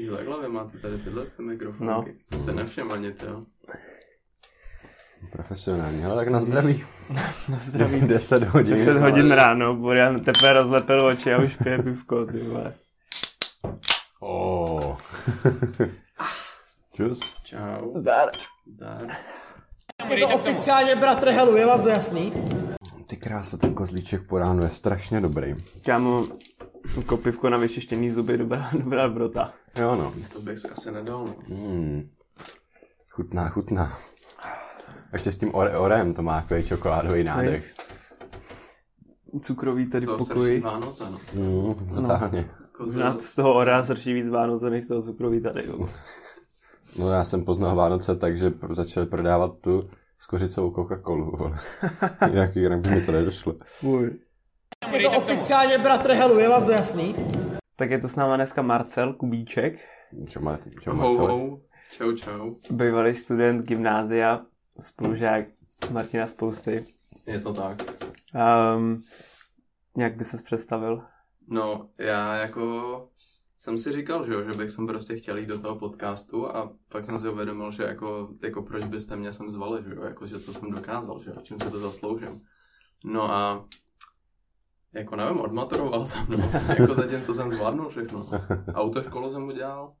Jo, takhle vy máte tady tyhle ty mikrofonky. No. Se nevšem ani to, jo. Profesionální, ale tak na zdraví. na zdraví. 10 hodin. 10 hodin ráno, Borian teprve rozlepil oči a už pije pivko, ty vole. Oh. Čus. Čau. Zdar. Dar. Je to oficiálně bratr Helu, je vám to jasný? Ty krása, ten kozlíček po ránu je strašně dobrý. Kámo, jako pivko na vyčištěný zuby, dobrá, dobrá brota. Jo no. To bych si asi nedal, no. Hmm. Chutná, chutná. Ještě s tím ore orem to má takový čokoládový nádech. Cukrový tady To pokoji. Vánoce, no. Mm, totálně. Kozel, Z toho ora srší víc Vánoce, než z toho cukrový tady. Jo. No já jsem poznal Vánoce tak, že pro- začali prodávat tu s kořicovou Coca-Colu. jinak, jinak by mi to nedošlo. Můj. Je to oficiálně bratr Helu, je vám to jasný? Tak je to s náma dneska Marcel Kubíček, Čo má, má Hou, celé? hou. Čau, čau. bývalý student gymnázia, spolužák Martina Spousty. Je to tak. Um, jak by ses představil? No, já jako jsem si říkal, že, jo, že bych sem prostě chtěl jít do toho podcastu a pak jsem si uvědomil, že jako, jako proč byste mě sem zvali, že jo, jako, že co jsem dokázal, že jo, čím se to zasloužím. No a jako nevím, odmaturoval jsem, no, jako zatím, co jsem zvládnul všechno. Autoškolu jsem udělal,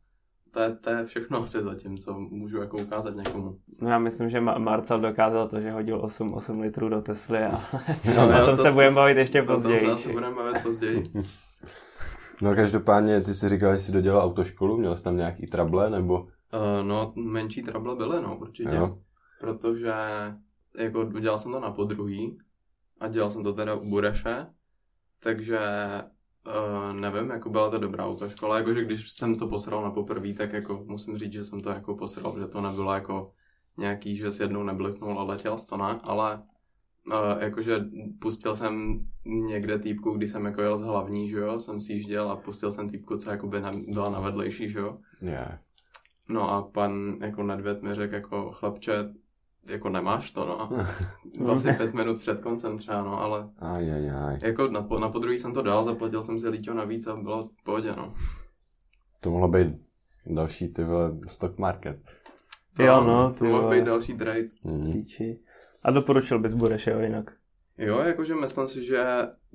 to je, to je všechno asi zatím, co můžu jako ukázat někomu. No já myslím, že Ma- Marcel dokázal to, že hodil 8, 8 litrů do Tesly a No, o jo, tom to- se to- budeme bavit ještě O tom později. se asi budeme bavit později. No každopádně, ty jsi říkal, že jsi dodělal autoškolu, měl jsi tam nějaký trable, nebo... Uh, no, menší trable byly, no, určitě. Jo. Protože jako udělal jsem to na podruhý a dělal jsem to teda u Bureše, takže uh, nevím, jako byla to dobrá autoškola, jakože když jsem to posral na poprvé, tak jako musím říct, že jsem to jako posral, že to nebylo jako nějaký, že s jednou nebliknul a letěl to ne, ale uh, jakože pustil jsem někde týpku, když jsem jako jel z hlavní, že jo, jsem si jížděl a pustil jsem týpku, co jako by na, byla na vedlejší, že jo, Ne. No a pan jako Nedvěd mi řekl jako chlapče, jako nemáš to, no. Asi pět minut před koncem třeba, no, ale Aj, aj, aj. jako na, po- na podruhý jsem to dal, zaplatil jsem si lítio navíc a bylo v pohodě, no. To mohlo být další ty vole stock market. Jo, no, to ty mohl vole. být další trade. Mm. Píči. A doporučil bys Bureše, jo, jinak. Jo, jakože myslím si, že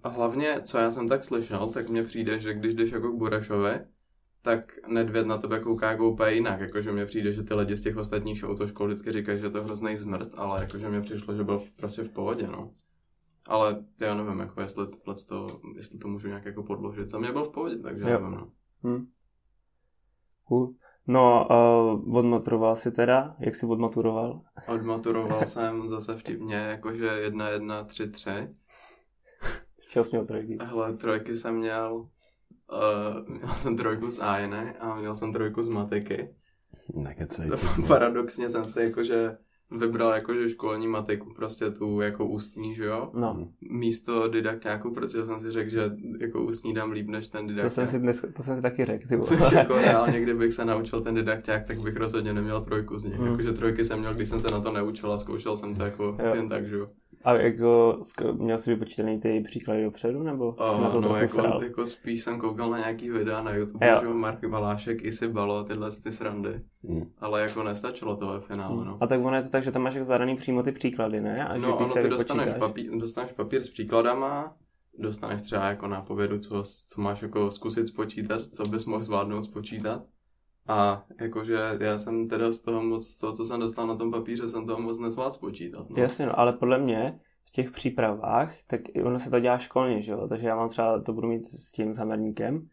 hlavně, co já jsem tak slyšel, tak mně přijde, že když jdeš jako k Burešovi, tak Nedvěd na tebe kouká jako úplně jinak, jakože mně přijde, že ty lidi z těch ostatních autoškol vždycky říkají, že je to hrozný zmrt, ale jakože mně přišlo, že byl prostě v pohodě, no. Ale já nevím, jako jestli, to, jestli to můžu nějak jako podložit. Za mě byl v pohodě, takže Jo. nevím, no. Hm. Cool. No, uh, odmaturoval si teda? Jak jsi odmaturoval? Odmaturoval jsem zase vtipně, jakože jedna, jedna, tři, tři. Z čeho jsi měl trojky? Hele, trojky jsem měl, uh, měl jsem trojku z AINy a měl jsem trojku z matiky. Nekecej. Paradoxně jsem si jakože vybral jakože školní matiku, prostě tu jako ústní, že jo? No, Místo didaktáku, protože jsem si řekl, že jako ústní dám líp než ten to didakták. jsem si, dnes, to jsem si taky řekl. Ty Což jako reálně, kdybych se naučil ten didakták, tak bych rozhodně neměl trojku z nich. Mm. Jakože trojky jsem měl, když jsem se na to neučil a zkoušel jsem to jako Jo. jen tak, že jo. A jako, měl jsi vypočítaný ty příklady dopředu, nebo jsi na to no, jako, sral? jako, spíš jsem koukal na nějaký videa na YouTube, Jo. že jo, Mark Balášek, Isi Balo, tyhle ty srandy. Mm. Ale jako nestačilo to ve finále, no. A tak ono je to tak, že tam máš jako zadaný přímo ty příklady, ne? A že No, ono, se ty dostaneš papír, dostaneš papír s příkladama, dostaneš třeba jako nápovědu, co, co máš jako zkusit spočítat, co bys mohl zvládnout spočítat. A jakože já jsem teda z toho moc, z toho, co jsem dostal na tom papíře, jsem toho moc nezvládl spočítat. No. Jasně, no, ale podle mě v těch přípravách, tak ono se to dělá školně, že jo? Takže já mám třeba, to budu mít s tím zamerníkem,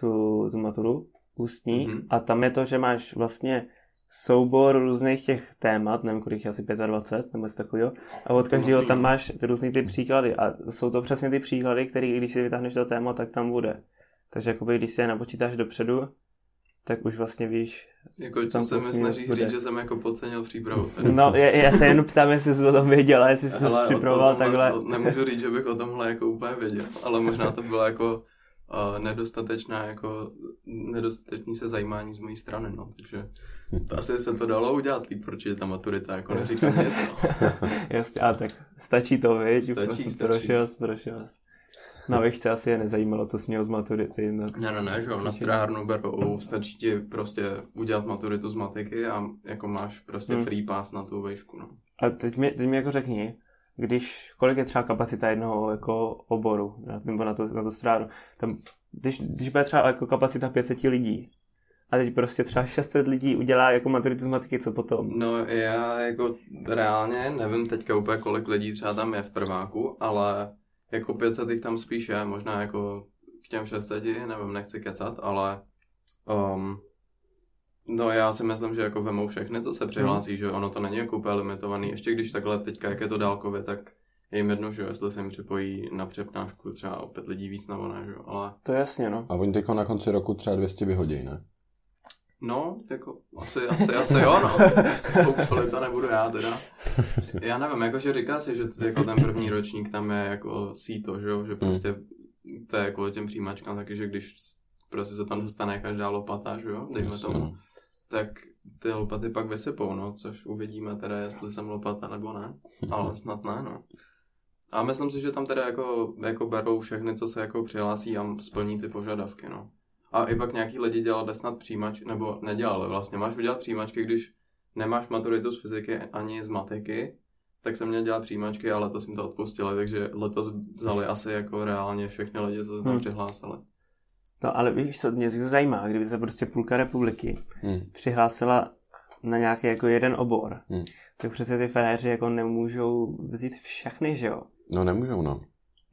tu, tu maturu ústní, Mhm. mm-hmm. a tam je to, že máš vlastně soubor různých těch témat, nevím, kolik asi 25, nebo něco takového, a od každého tam máš různý ty příklady a jsou to přesně ty příklady, které když si vytáhneš to téma, tak tam bude. Takže jakoby, když si je napočítáš dopředu, tak už vlastně víš, Jako tím se mi snaží bude. říct, že jsem jako podcenil přípravu. No, já, já se jen ptám, jestli jsi o tom věděl, a jestli jsi Ale o připravoval takhle. s- Nemůžu říct, že bych o tomhle jako úplně věděl, ale možná to bylo jako uh, nedostatečná, jako nedostatečný se zajímání z mojí strany, no, takže to asi se to dalo udělat líp, protože ta maturita jako neříkám nic, no. Jasně, a tak stačí to, viď? Stačí, stačí. Prošel jsi, prošel jsi. Na výšce asi je nezajímalo, co jsi měl z maturity. No. Ne, ne, ne, že jo, na strojárnu berou, stačí ti prostě udělat maturitu z matiky a jako máš prostě Hmm. free pass na tu vejšku, no. A teď mi, teď mi jako řekni, když, kolik je třeba kapacita jednoho jako oboru, na- nebo na to, na to strojárnu. Tam, když, když bude třeba jako kapacita 500 lidí, a teď prostě třeba 600 lidí udělá jako maturitu z matiky, co potom? No já jako reálně nevím teďka úplně kolik lidí třeba tam je v prváku, ale jako 500 jich tam spíš je, možná jako k těm 600, nevím, nechci kecat, ale um, no já si myslím, že jako vemou všechny, co se přihlásí, že ono to není jako úplně limitovaný, ještě když takhle teďka, jak je to dálkově, tak je jim jedno, že jestli se jim připojí na přednášku třeba o pět lidí víc nebo ne, že jo, ale To je jasně, no. A oni teď na konci roku třeba 200 vyhodí, ne? No, jako asi, asi, asi jo, no. Hopefully to nebudu já teda. Já nevím, jakože říká se, že t- jako ten první ročník tam je jako síto, že jo, že prostě to je jako těm přijímačkám taky, že když prostě se tam dostane každá lopata, že jo, dejme Jasně, tomu, no. tak ty lopaty pak vysypou, no, což uvidíme teda, jestli jsem lopata nebo ne, ale snad ne, no. A myslím si, že tam teda jako, jako berou všechny, co se jako přihlásí a splní ty požadavky, no. A i pak nějaký lidi dělali snad přijímač, nebo nedělali vlastně. Máš udělat přijímačky, když nemáš maturitu z fyziky ani z matiky, tak jsem měl dělat přijímačky, ale letos jim to odpustili, takže letos vzali asi jako reálně všechny lidi, co se tam Hmm. přihlásili. No ale víš, co mě zajímá, kdyby se prostě půlka republiky Hmm. přihlásila na nějaký jako jeden obor, Hmm. tak přece ty fenéři jako nemůžou vzít všechny, že jo? No nemůžou, no.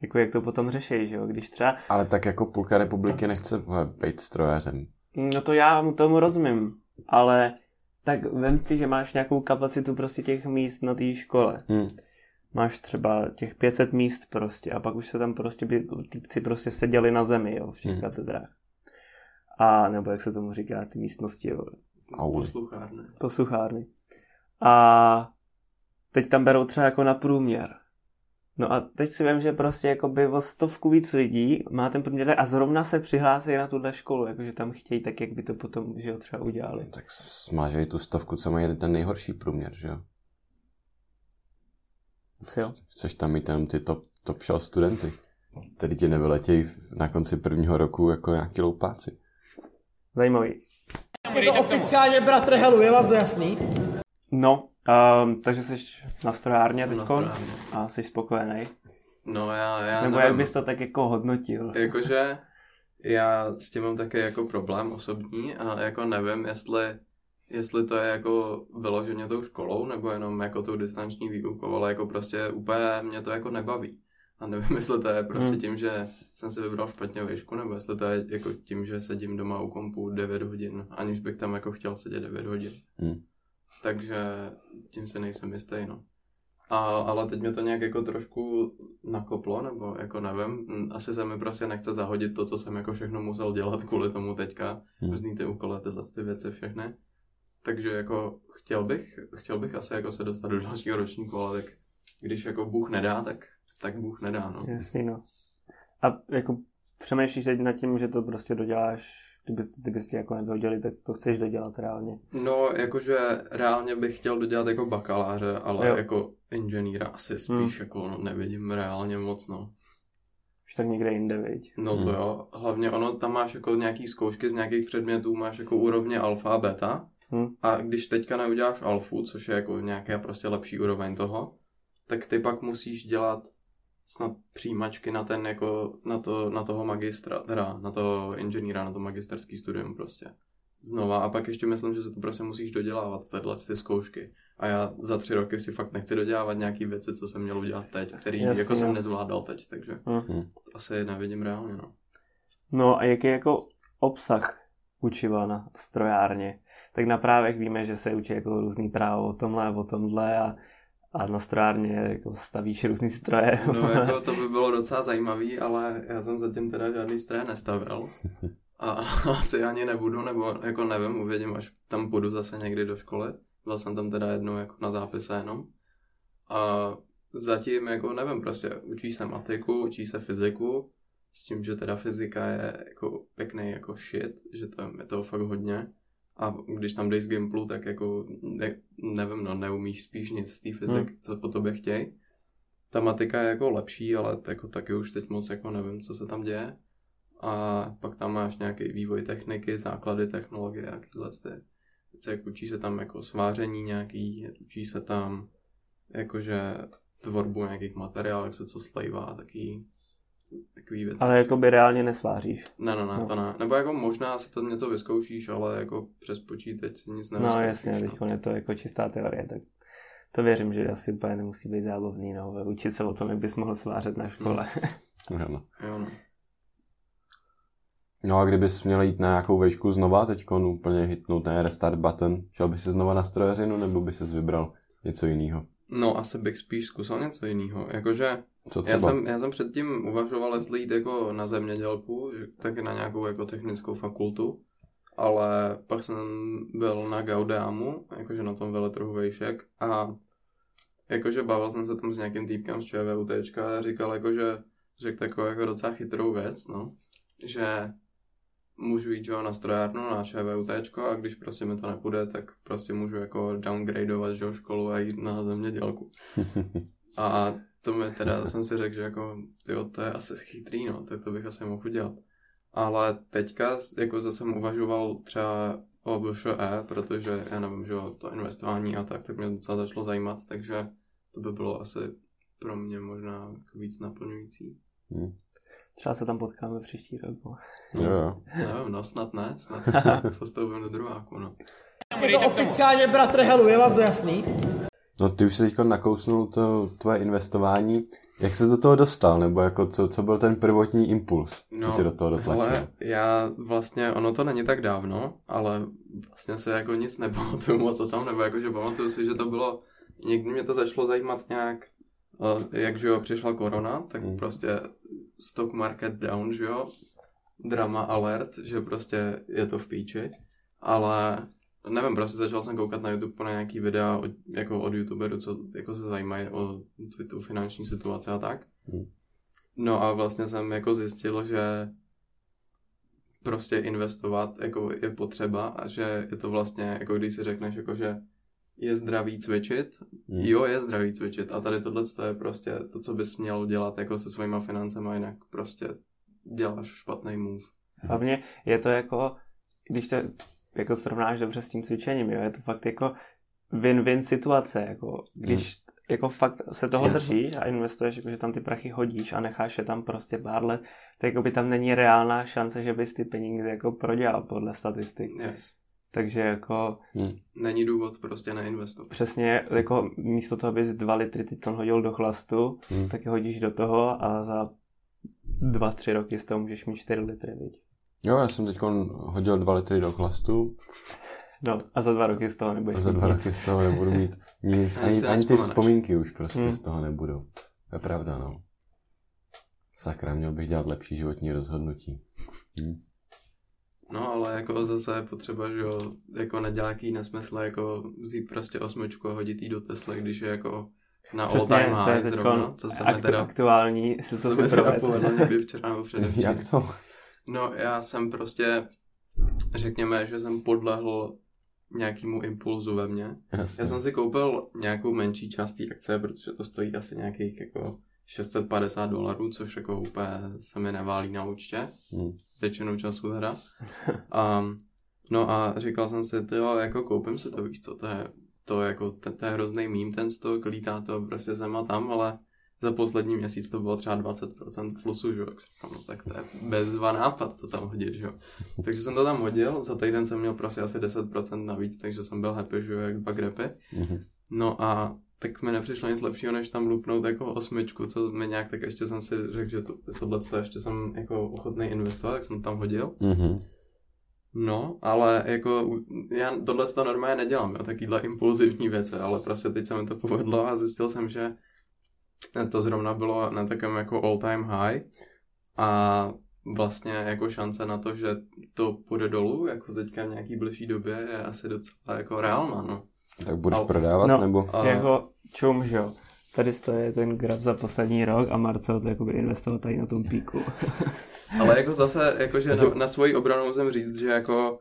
Jako jak to potom řeší, že jo? Když třeba, Ale tak jako půlka republiky nechce vole, být strojařem. no to já mu tomu rozumím, ale tak vem si, že máš nějakou kapacitu prostě těch míst na té škole. Hmm. Máš třeba těch 500 míst prostě a pak už se tam prostě by týpci prostě seděli na zemi, jo, v těch Hmm. katedrách. A nebo jak se tomu říká, ty místnosti, jo, Auli. Posluchárny. posluchárny. A teď tam berou třeba jako na průměr. No a teď si vím, že prostě jako by o stovku víc lidí má ten průměr tak- a zrovna se přihlásí na tuhle školu, jakože tam chtějí tak, jak by to potom, že jo, třeba udělali. Tak smážejí tu stovku, co mají ten nejhorší průměr, že jo? Co jo? Chceš tam mít jenom ty top, top shelf studenty, který ti nevyletějí na konci prvního roku jako nějaký loupáci. Zajímavý. Je to oficiálně bratr Helu, je vám to jasný? No, um, takže jsi na strojárně strojárně. a jsi spokojený. No já, já Nebo nevím. jak bys to tak jako hodnotil? Jakože já s tím mám také jako problém osobní a jako nevím, jestli, jestli to je jako vyloženě tou školou nebo jenom jako tou distanční výukou, ale jako prostě úplně mě to jako nebaví. A nevím, jestli to je prostě Hmm. tím, že jsem si vybral špatně výšku, nebo jestli to je jako tím, že sedím doma u kompu 9 hodin, aniž bych tam jako chtěl sedět 9 hodin. Hmm. Takže tím se nejsem jistý, no. A, ale teď mě to nějak jako trošku nakoplo, nebo jako nevím, asi se mi prostě nechce zahodit to, co jsem jako všechno musel dělat kvůli tomu teďka, Hmm. různý ty úkoly, tyhle ty věci všechny. Takže jako chtěl bych, chtěl bych asi jako se dostat do dalšího ročníku, ale tak když jako Bůh nedá, tak, tak Bůh nedá, no. Jasný, no. A jako přemýšlíš teď nad tím, že to prostě doděláš, kdyby, kdybyste jako nedodělali, tak to chceš dodělat reálně. No, jakože reálně bych chtěl dodělat jako bakaláře, ale Jo. jako inženýra asi spíš jako no, nevidím reálně moc, no. Už tak někde jinde, viď? No to Hmm. jo, hlavně ono, tam máš jako nějaký zkoušky z nějakých předmětů, máš jako úrovně alfa a beta Hmm. a když teďka neuděláš alfu, což je jako nějaká prostě lepší úroveň toho, tak ty pak musíš dělat snad přijímačky na ten jako, na, to, na toho magistra, teda na toho inženýra, na to magisterský studium prostě. Znova a pak ještě myslím, že se to prostě musíš dodělávat, tyhle ty zkoušky. A já za tři roky si fakt nechci dodělávat nějaký věci, co jsem měl udělat teď, který Jasně, jako jsem nezvládal teď, takže Hmm. asi nevidím reálně, no. No a jaký je jako obsah učiva na strojárně? Tak na právech víme, že se učí jako různý právo o tomhle, o tomhle a, a na strojárně jako stavíš různý stroje. No jako to by bylo docela zajímavý, ale já jsem zatím teda žádný stroje nestavil. A asi ani nebudu, nebo jako nevím, uvidím, až tam půjdu zase někdy do školy. Byl jsem tam teda jednou jako na zápise jenom. A zatím jako nevím, prostě učí se matiku, učí se fyziku, s tím, že teda fyzika je jako pěkný jako shit, že to je toho fakt hodně. A když tam jdeš z Gimplu, tak jako ne, nevím, no neumíš spíš nic z té fyzik, Hmm. co po tobě chtějí. ta matika je jako lepší, ale jako taky už teď moc jako nevím, co se tam děje. A pak tam máš nějaký vývoj techniky, základy technologie a tyhle ty. Jako učí se tam jako sváření nějaký, učí se tam jakože tvorbu nějakých materiálů, jak se co slejvá, taky takový věci. Ale jako by reálně nesváříš. Ne, ne, ne, No. to ne. Nebo jako možná si tam něco vyzkoušíš, ale jako přes počítač si nic No nevyzkoušíš. jasně, teď je to jako čistá teorie, tak to věřím, že asi úplně nemusí být zábavný, no, učit se o tom, jak bys mohl svářet na škole. Jo, no. Jo, no. no a kdybys měl jít na nějakou vejšku znova, teď úplně hitnout ten restart button, šel bys si znova na strojařinu, nebo by ses vybral něco jiného? no, asi bych spíš zkusil něco jiného. Jakože Co já třeba? jsem, já jsem předtím uvažoval, jestli jít jako na zemědělku, taky na nějakou jako technickou fakultu, ale pak jsem byl na Gaudeamu, jakože na tom veletrhu vejšek a jakože bavil jsem se tam s nějakým týpkem z ČVUTčka a říkal jakože řekl takovou jako docela chytrou věc, no, že můžu jít jo, na strojárnu, na ČVUTčko a když prostě mi to nepůjde, tak prostě můžu jako downgradeovat jo, školu a jít na zemědělku. A to mi teda, jsem si řekl, že jako, tyjo, to je asi chytrý, no, tak to bych asi mohl udělat. Ale teďka jako zase jsem uvažoval třeba o BŠE, protože já nevím, že jo, to investování a tak, tak mě docela začalo zajímat, takže to by bylo asi pro mě možná jako víc naplňující. Hm. Třeba se tam potkáme příští rok. No. Jo, jo. Nevím, no snad ne, snad, snad postoupím do druháku, no. Je to oficiálně bratr Helu, je vám to jasný? No ty už se teď nakousnul to tvoje investování. Jak ses do toho dostal? Nebo jako co, co byl ten prvotní impuls? Co tě do toho dotlačilo? No, hele, já vlastně, ono to není tak dávno, ale vlastně se jako nic nepamatuju moc o tom, nebo jakože pamatuju si, že to bylo, někdy mě to začalo zajímat nějak, eh, jak že jo, přišla korona, tak Mm. prostě stock market down, že jo, drama alert, že prostě je to v píči, ale nevím, prostě začal jsem koukat na YouTube na nějaký videa od, jako od youtuberů, co jako se zajímají o tu, finanční situaci a tak. Hmm. No a vlastně jsem jako zjistil, že prostě investovat jako je potřeba a že je to vlastně, jako když si řekneš, jako že je zdravý cvičit, Hmm. jo, je zdravý cvičit a tady tohle je prostě to, co bys měl dělat jako se svýma financema, jinak prostě děláš špatný move. Hlavně je to jako, když to jako srovnáš dobře s tím cvičením, jo, je to fakt jako win-win situace, jako když jako fakt se toho Jasně. držíš a investuješ, jako že tam ty prachy hodíš a necháš je tam prostě pár let, tak jako by tam není reálná šance, že bys ty peníze jako prodělal podle statistik. Yes. Takže jako Hm. Není důvod prostě neinvestovat. přesně jako místo toho, abys dva litry tyton hodil do chlastu, Hmm. tak je hodíš do toho a za dva, tři roky z toho můžeš mít čtyři litry, viď? Jo, já jsem teď hodil dva litry do chlastu No a za dva roky z toho nebudeš a za dva nic. roky z toho nebudu mít nic, Ani ani, ty vzpomínky už prostě Hmm. z toho nebudou. To je pravda, no. Sakra, měl bych dělat lepší životní rozhodnutí. Hm. No ale jako zase je potřeba, že jo, jako nedělá jaký nesmysl, jako vzít prostě osmičku a hodit jí do Tesla, když je jako na all Přesně, time to je high zrovna, co se mi aktu- teda, aktuální, co co se mi teda povedlo někdy včera nebo předevčírem. Jak to? No já jsem prostě, řekněme, že jsem podlehl nějakému impulzu ve mně. Jasně. Já jsem si koupil nějakou menší část té akce, protože to stojí asi nějakých jako 650 dolarů, což jako úplně se mi neválí na účtě. Hm. Většinu času teda. Um, no a říkal jsem si, jo, jako koupím si to, víš co, to je, to je jako, to, to je hrozný mím ten stok, lítá to prostě sem a tam, ale za poslední měsíc to bylo třeba 20% plusu, že jo, tak říkám, no tak to je bezva nápad to tam hodit, že jo. Takže jsem to tam hodil, za týden jsem měl prostě asi 10% navíc, takže jsem byl happy, že jo, jak dva grepy. Mhm. No a tak mi nepřišlo nic lepšího, než tam lupnout jako osmičku, co mi nějak, tak ještě jsem si řekl, že to, tohle to ještě jsem jako ochotný investovat, tak jsem tam hodil. Mhm. No, ale jako já tohle to normálně nedělám, jo, takovýhle impulzivní věci, ale prostě teď se mi to povedlo a zjistil jsem, že to zrovna bylo na takovém jako all time high a vlastně jako šance na to, že to půjde dolů, jako teďka v nějaký blížší době je asi docela jako reálná, no. Tak budeš Al- prodávat, No. nebo? A, Jako čum, že jo. Tady je ten graf za poslední rok a Marcel to jakoby investoval tady na tom píku. Ale jako zase, jakože na, na svoji obranu musím říct, že jako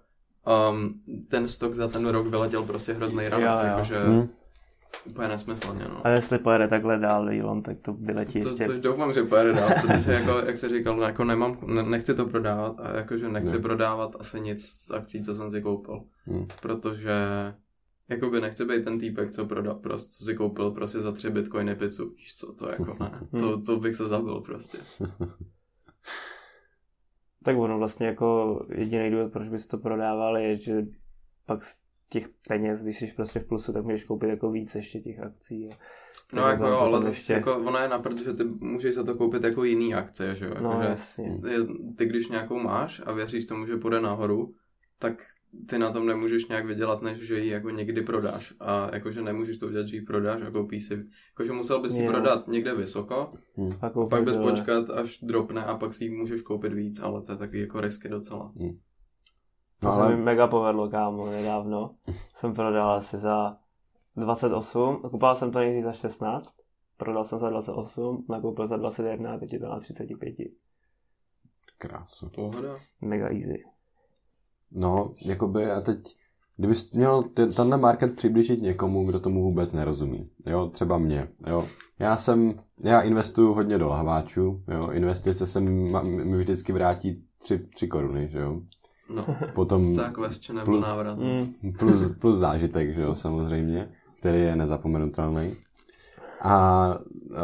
um, ten stok za ten rok vyletěl prostě hrozný jo. jakože Hm. Úplně nesmyslně, no. Ale jestli pojede takhle dál Elon, tak to vyletí To, ještě. což doufám, že pojede dál, protože jako, jak se říkal, jako nemám, ne, nechci to prodávat a jakože nechci Ne. prodávat asi nic z akcí, co jsem si koupil. Hmm. Protože jakoby nechci být ten týpek, co prodá, prostě, co si koupil prostě za tři bitcoiny pizzu, víš co, to jako ne, to, to bych se zabil prostě. Tak ono vlastně jako jediný důvod, proč bys to prodával, je, že pak těch peněz, když jsi prostě v plusu, tak můžeš koupit jako víc ještě těch akcí. A No jako jo, ale zase ještě- jako ono je na protože ty můžeš za to koupit jako jiný akce, že jo, No jakože jasně. ty, ty když nějakou máš a věříš tomu, že půjde nahoru, tak ty na tom nemůžeš nějak vydělat, než že ji jako někdy prodáš. A jakože nemůžeš to udělat, že ji prodáš a koupíš si. Jakože musel bys si Jo. prodat někde vysoko, A a pak bys dole. počkat, až dropne a pak si ji můžeš koupit víc, ale to je taky jako risky docela. To No se mi ale mega povedlo, kámo, nedávno. jsem prodal asi za 28, kupoval jsem to nejdřív za 16, prodal jsem za 28, nakoupil za 21 a teď je to na 35. krásu. Pohoda. Mega easy. No, jakoby a teď, kdybys měl ten, tenhle market přiblížit někomu, kdo tomu vůbec nerozumí, jo, třeba mě, jo. Já jsem, já investuju hodně do lahváčů, jo, investice se mi, mi vždycky vrátí 3, 3 koruny, že jo. No, Potom question nebo Plus- návrat. Mm. plus, plus zážitek, že jo, samozřejmě, který je nezapomenutelný. A uh,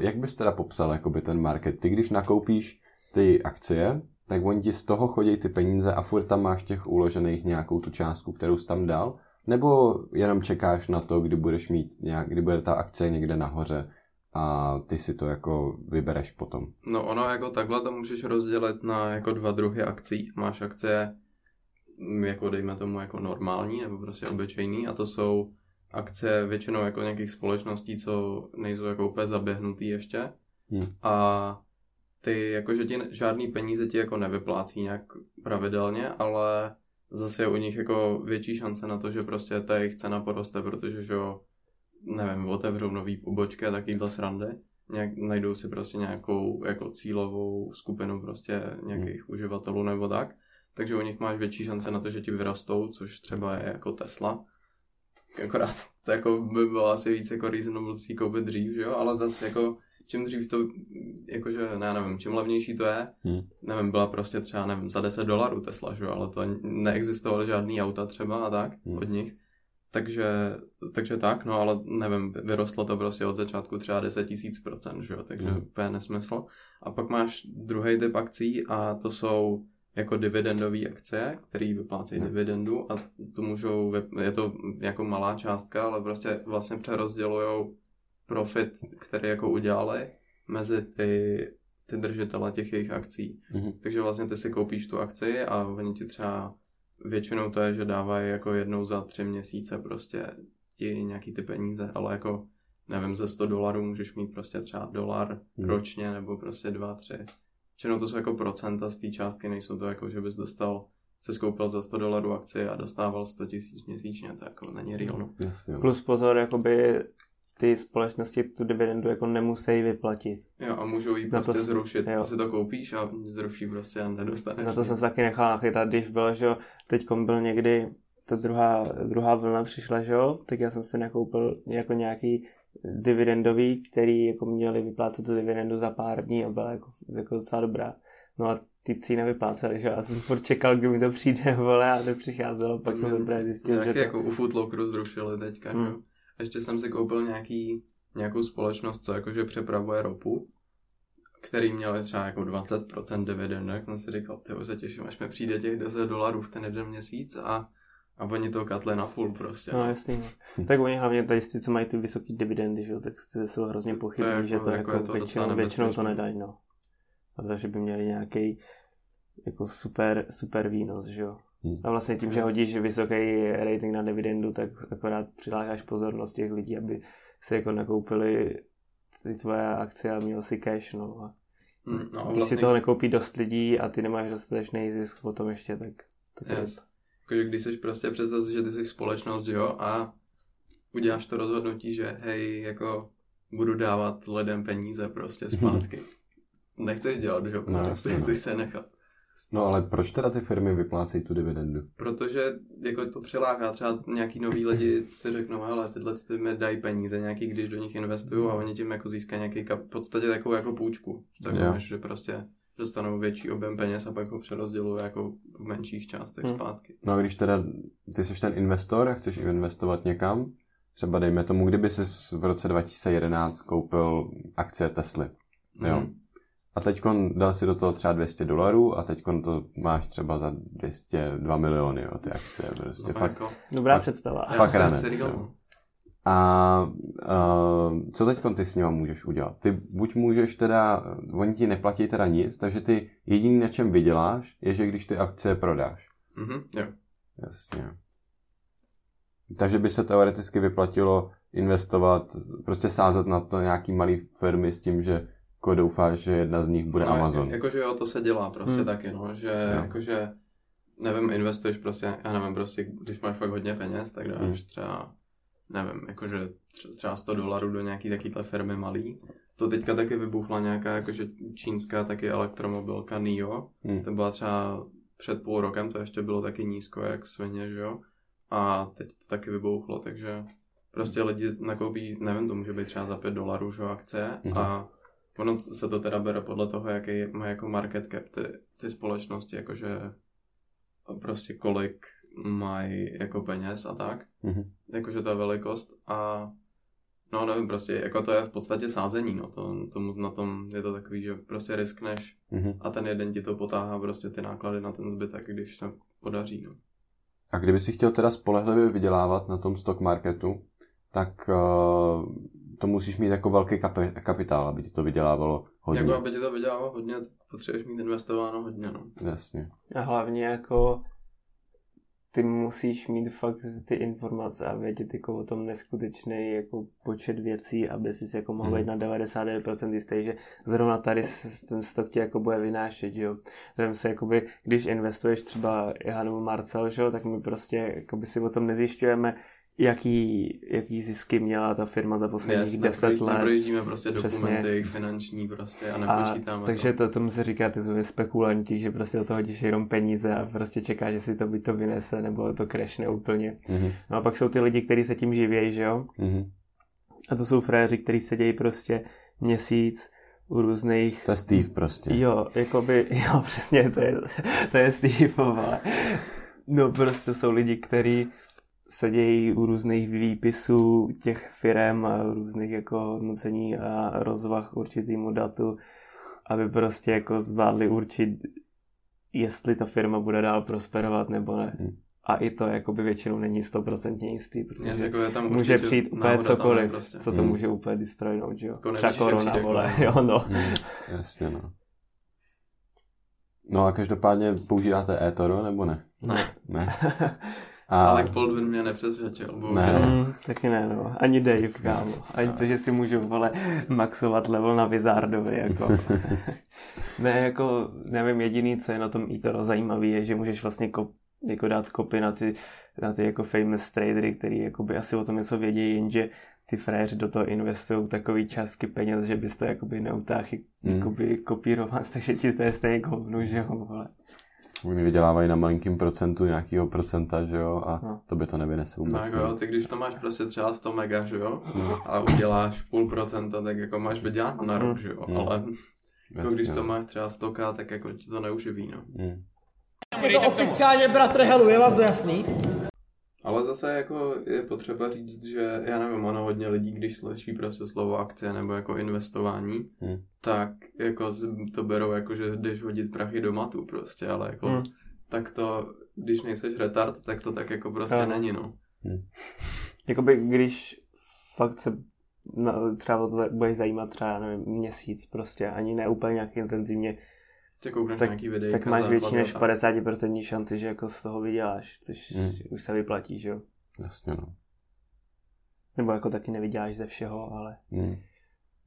jak bys teda popsal jakoby ten market? Ty když nakoupíš ty akcie, tak oni ti z toho chodí ty peníze a furt tam máš těch uložených nějakou tu částku, kterou jsi tam dal? Nebo jenom čekáš na to, kdy budeš mít nějak, kdy bude ta akce někde nahoře a ty si to jako vybereš potom? No ono jako takhle to můžeš rozdělit na jako dva druhy akcí. Máš akcie mm, jako dejme tomu jako normální nebo prostě obyčejný a to jsou akcie většinou jako nějakých společností, co nejsou jako úplně zaběhnutý ještě Hmm. a ty jakože ti žádný peníze ti jako nevyplácí nějak pravidelně, ale zase je u nich jako větší šance na to, že prostě ta jejich cena poroste, protože že jo, nevím, otevřou nový pobočky a takovýhle srandy nějak, najdou si prostě nějakou jako cílovou skupinu prostě nějakých hmm. uživatelů nebo tak. Takže u nich máš větší šance na to, že ti vyrostou, což třeba je jako Tesla. Akorát to jako by bylo asi víc jako reasonable si koupit dřív, že jo? Ale zase jako čím dřív to, jakože, ne, nevím, čím levnější to je, Hmm. nevím, byla prostě třeba, nevím, za 10 dolarů Tesla, že jo? Ale to neexistovaly žádný auta třeba a tak Hmm. od nich. Takže, takže tak, no ale nevím, vyrostlo to prostě od začátku třeba 10 tisíc procent, že jo, takže mm. úplně nesmysl. A pak máš druhý typ akcí a to jsou jako dividendové akcie, které vyplácejí Mhm. dividendu a to můžou, je to jako malá částka, ale prostě vlastně přerozdělujou profit, který jako udělali mezi ty, ty držitele těch jejich akcí. Mhm. Takže vlastně ty si koupíš tu akci a oni ti třeba většinou to je, že dávají jako jednou za tři měsíce prostě ti nějaký ty peníze, ale jako nevím, ze 100 dolarů můžeš mít prostě třeba dolar Hmm. ročně nebo prostě dva, tři. Většinou to jsou jako procenta z té částky, nejsou to jako, že bys dostal, se skoupil za 100 dolarů akci a dostával 100 tisíc měsíčně, to jako není real. No. Jasně. jo. Plus pozor, jakoby ty společnosti tu dividendu jako nemusí vyplatit. Jo, a můžou Na prostě to zrušit. jo. Ty si to koupíš a zruší prostě a nedostaneš. Na to nic. jsem se taky nechal nachytat, když bylo, že jo, teďkom byl někdy, ta druhá, druhá vlna přišla, že jo, tak já jsem si nakoupil jako nějaký dividendový, který jako měli vyplácet tu dividendu za pár dní a byla jako, jako docela dobrá. No a ty pcí nevypláceli, že já jsem furt čekal, kdy mi to přijde, vole, a nepřicházelo, pak jsem teprve zjistil, že to... jako u Footlookeru zrušili teďka, Hmm. že Ještě jsem si koupil nějaký, nějakou společnost, co jakože přepravuje ropu, který měli třeba jako 20% dividendu, jak jsem si říkal, ty se těším, až mi přijde těch 10 dolarů v ten jeden měsíc a, a oni to katli na full prostě. No jasný, no. Tak oni hlavně tady ty, co mají ty vysoké dividendy, že jo, tak jsou hrozně pochybní, jako- že to jako jako, to většinou, většinou to nedají, no. A takže by měli nějaký jako super, super výnos, že jo. Hmm. A vlastně tím, že hodíš vysoký rating na dividendu, tak akorát přilákáš pozornost těch lidí, aby si jako nakoupili ty tvoje akcie a měl si cash, no. A Hmm, no a když vlastně, si toho nekoupí dost lidí a ty nemáš dostatečný zisk potom ještě, tak... tak je yes. Jakože když jsi prostě představ si, že ty jsi společnost, jo, a uděláš to rozhodnutí, že hej, jako budu dávat lidem peníze prostě zpátky. Nechceš dělat, že jo, No, prostě no. chceš se nechat. No ale proč teda ty firmy vyplácejí tu dividendu? Protože jako to přiláká třeba nějaký nový lidi, co si řeknou, hele, tyhle ty mi dají peníze nějaký, když do nich investují a oni tím jako získají nějaký kap, v podstatě takovou jako půjčku. Tak Jo. máš, že prostě dostanou větší objem peněz a pak ho přerozdělují jako v menších částech Hmm. zpátky. No a když teda ty jsi ten investor a chceš investovat někam, třeba dejme tomu, kdyby jsi v roce 2011 koupil akcie Tesly, jo. Mhm. A teď dal si do toho třeba 200 dolarů a teď to máš třeba za 202 miliony, jo, ty akcie, prostě No, fakt. jako, Dobrá Fakt- představa. já Fakt jsem ranec. A uh, co teď ty s nima můžeš udělat? Ty buď můžeš teda, oni ti neplatí teda nic, takže ty jediný na čem vyděláš, je, že když ty akcie prodáš. Mhm, jo. Jasně. Takže by se teoreticky vyplatilo investovat, prostě sázet na to nějaký malý firmy s tím, že jako doufáš, že jedna z nich bude No, Amazon. Jakože jo, to se dělá prostě Hmm. taky, no, že Jo. jakože, nevím, investuješ prostě, já nevím, prostě, když máš fakt hodně peněz, tak dáš Hmm. třeba, nevím, jakože tře- třeba 100 dolarů do nějaký takovýhle firmy malý. To teďka taky vybuchla nějaká, jakože čínská taky elektromobilka NIO, Hmm. to byla třeba před půl rokem, to ještě bylo taky nízko, jak svině, že jo, a teď to taky vybouchlo, takže prostě lidi nakoupí, nevím, to může být třeba za 5 dolarů, že jo, akce Mhm. a ono se to teda bere podle toho, jaký má jako market cap ty, ty společnosti, jakože prostě kolik mají jako peněz a tak, Mhm. jakože ta velikost a no nevím, prostě jako to je v podstatě sázení, no, to, tomu, na tom je to takový, že prostě riskneš Mhm. a ten jeden ti to potáhá prostě ty náklady na ten zbytek, když se podaří, no. A kdyby si chtěl teda spolehlivě vydělávat na tom stock marketu, tak uh, to musíš mít jako velký kapi- kapitál, aby ti to vydělávalo hodně. Jako aby ti to vydělalo hodně, tak potřebuješ mít investováno hodně, no. Jasně. A hlavně jako ty musíš mít fakt ty informace a vědět jako o tom neskutečný jako počet věcí, aby si jako mohl Hmm. být na 99% jistý, že zrovna tady s- ten stok tě jako bude vynášet, jo. Vem se jakoby, když investuješ třeba já nebo Marcel, že jo, tak my prostě jakoby si o tom nezjišťujeme, jaký, jaký zisky měla ta firma za posledních 10 neproj- let. Neprojíždíme prostě Přesně. dokumenty finanční prostě a A, nepočítáme takže to. to, tomu se říká ty jsou spekulanti, že prostě do toho hodíš jenom peníze a prostě čeká, že si to by to vynese nebo to crashne úplně. Mhm. No a pak jsou ty lidi, kteří se tím živějí, že jo? Mhm. A to jsou fréři, kteří sedějí prostě měsíc u různých... To je Steve prostě. Jo, jakoby, jo, přesně, to je, to je Steve, ale no prostě jsou lidi, kteří sedějí u různých výpisů těch firm a různých jako hodnocení a rozvah určitýmu datu, aby prostě jako zvládli určit, jestli ta firma bude dál prosperovat nebo ne. Hmm. A i to jakoby většinou není stoprocentně jistý, protože jako je tam může přijít úplně cokoliv, Prostě. co to Hmm. může úplně distrojnout, že jo. Jako Třeba korona, vole, korona. jo no. Mhm. Jasně, no. No a každopádně používáte eToro, nebo ne? Ne, Ne. a... Alec Baldwin mě nepřesvědčil, bohužel. Ne. Mm, taky ne, no. Ani Dave, kámo. Ani to, že si můžu, vole, maxovat level na Wizardovi, jako. ne, jako, nevím, jediný, co je na tom eToro zajímavý, je, že můžeš vlastně kop, jako dát kopy na ty, na ty jako famous tradery, který jakoby asi o tom něco vědí, jenže ty fréři do toho investují takový částky peněz, že bys to jakoby neutáhl Mm. jakoby kopírovat, takže ti to je stejně jako hovnu, že jo, vole. Oni vydělávají na malinkým procentu nějakého procenta, že jo, a No. to by to nevynese No vůbec. jako jo, ty když to máš prostě třeba 100 mega, že jo, No. a uděláš půl procenta, tak jako máš vyděláno na rok, že jo, Mm. ale jako když to no. máš třeba 100k, tak jako ti to neuživí, no. Mm. Je to oficiálně bratr Helu, je vám to jasný? Ale zase jako je potřeba říct, že já nevím, ono hodně lidí, když slyší prostě slovo akcie nebo jako investování, Hmm. tak jako to berou jako, že jdeš hodit prachy do matu prostě, ale jako Hmm. tak to, když nejseš retard, tak to tak jako prostě Ano. není, no. Jakoby když fakt se na, třeba to budeš zajímat třeba nevím, měsíc prostě, ani ne úplně nějak intenzivně, Tě koukneš Tak- nějaký videjka tak máš větší než 20 50% šanci, že jako z toho vyděláš, což Hmm. už se vyplatí, že jo. Jasně, no. Nebo jako taky nevyděláš ze všeho, ale Mm.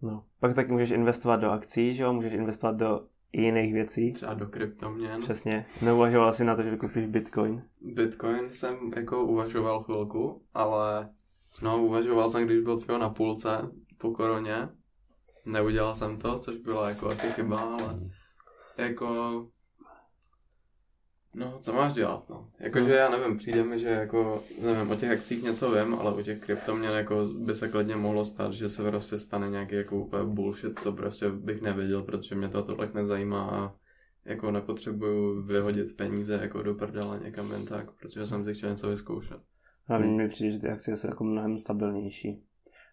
no. Pak taky můžeš investovat do akcí, že jo, můžeš investovat do jiných věcí. Třeba do kryptoměn. Přesně. Neuvažoval si na to, že koupíš bitcoin. Bitcoin jsem jako uvažoval chvilku, ale no uvažoval jsem, když byl třeba na půlce po koroně. Neudělal jsem to, což byla jako asi chyba, ale jako No, co máš dělat, no. Jakože já nevím, přijde mi, že jako, nevím, o těch akcích něco vím, ale o těch kryptoměn jako by se klidně mohlo stát, že se prostě stane nějaký jako úplně bullshit, co prostě bych nevěděl, protože mě to tolik nezajímá a jako nepotřebuju vyhodit peníze jako do prdele někam jen tak, protože jsem si chtěl něco vyzkoušet. Hlavně mi přijde, že ty akcie jsou jako mnohem stabilnější.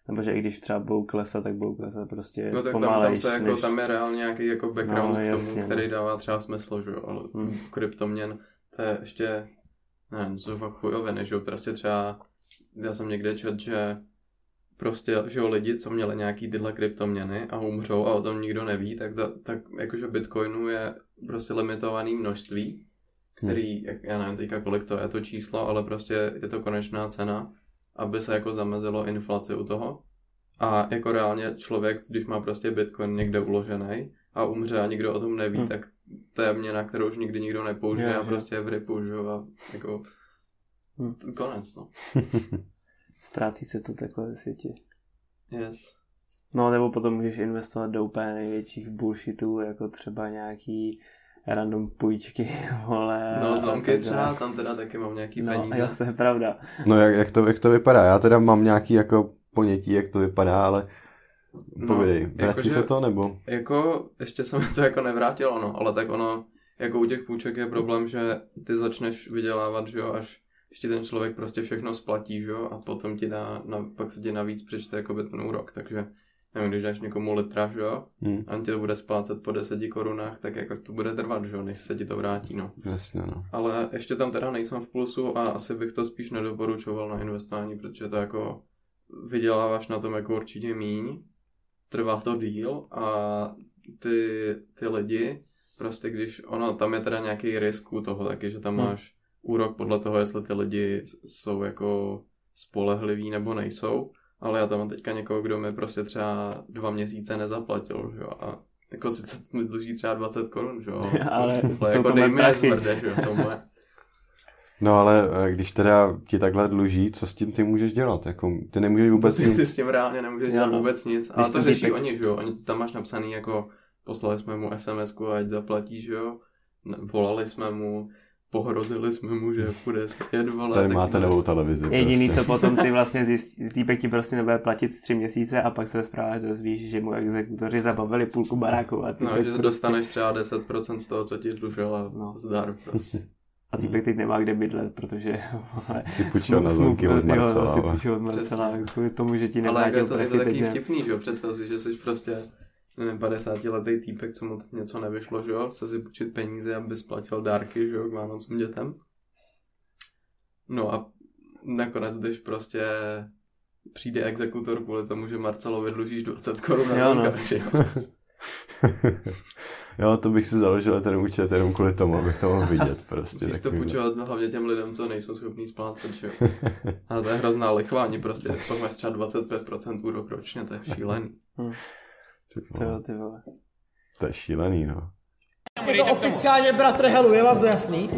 Nebo že i když třeba budou klesat, tak budou klesat prostě No tak tam, tam, pomalejš, se jako, než... tam je reálně nějaký jako background No, k tomu, jasně, který no. dává třeba smysl, že jo, ale Hmm. hmm. kryptoměn, to je ještě, ne, to jsou fakt chujoviny, že jo, prostě třeba, já jsem někde čet, že prostě, že jo, lidi, co měli nějaký tyhle kryptoměny a umřou a o tom nikdo neví, tak, ta, tak jakože Bitcoinu je prostě limitovaný množství, který, jak, já nevím teďka kolik to je to číslo, ale prostě je to konečná cena, aby se jako zamezilo inflaci u toho. A jako reálně člověk, když má prostě Bitcoin někde uložený a umře a nikdo o tom neví, Hmm. tak to je měna, kterou už nikdy nikdo nepoužije Jo, a prostě je v ripu, že a jako Hmm. konec, no. Ztrácí se to takhle ve světě. Yes. No nebo potom můžeš investovat do úplně největších bullshitů, jako třeba nějaký random půjčky, vole. No zlomky třeba, tam teda taky mám nějaký No, peníze. jo, to je pravda. No jak, jak, to, jak to vypadá? Já teda mám nějaký jako ponětí, jak to vypadá, ale No, povídej, vrací jakože- se to nebo? Jako, ještě se mi to jako nevrátilo, no, ale tak ono, jako u těch půjček je problém, že ty začneš vydělávat, že jo, až ještě ten člověk prostě všechno splatí, že jo, a potom ti dá, na, pak se ti navíc přečte jako by ten úrok, takže nevím, když dáš někomu litra, že jo, Hm, a on ti to bude splácet po deseti korunách, tak jako to bude trvat, že jo, než se ti to vrátí, no. jasně no. Ale ještě tam teda nejsem v plusu a asi bych to spíš nedoporučoval na investování, protože to jako vyděláváš na tom jako určitě míň, trvá to díl a ty, ty lidi, prostě když, ono, tam je teda nějaký risk u toho taky, že tam Hmm. máš úrok podle toho, jestli ty lidi jsou jako spolehliví nebo nejsou, ale já tam mám teďka někoho, kdo mi prostě třeba dva měsíce nezaplatil, že jo, a jako sice mi dluží třeba 20 korun, že jo, Ale jsou jako to dej moje mi zmrde, že jo, jsou moje. No ale eh, když teda ti takhle dluží, co s tím ty můžeš dělat? Jako, ty nemůžeš vůbec ty, ty nic. s tím reálně nemůžeš dělat no. vůbec nic, Když ale to řeší týpek- oni, že jo, oni, tam máš napsaný jako, poslali jsme mu sms ať zaplatí, že jo, volali jsme mu, pohrozili jsme mu, že bude svět, vole. Tady máte věc. novou televizi. Jediný, prostě. co potom ty vlastně zjistí, týpek ti prostě nebude platit tři měsíce a pak se ve zprávách dozvíš, že mu exekutoři zabavili půlku baráku a No, týpek, že prostě, dostaneš třeba 10% z toho, co ti dlužil a No. no. zdar prostě. a týpek teď nemá kde bydlet, protože vole, Si půjčil na zlomky od jo, Marcela. si ale- půjčil od Marcela, kvůli tomu, že ti Ale nevrátil jako je to, je to taky vtipný, že jo, představ si, že jsi prostě 50 letý týpek, co mu teď něco nevyšlo, že jo, chce si půjčit peníze, aby splatil dárky, že jo, k Vánocům dětem. No a nakonec, když prostě přijde exekutor kvůli tomu, že Marcelovi dlužíš 20 korun na Jo, no. že jo. jo, to bych si založil ten účet jenom kvůli tomu, abych to mohl vidět prostě. Musíš to půjčovat hlavně těm lidem, co nejsou schopní splácet, že jo. A to je hrozná lichvání, prostě pak máš třeba 25% úrok ročně, to je šílený. To jo, ty vole. To je šílený, no. Je to oficiálně bratr Helu, je vám to jasný?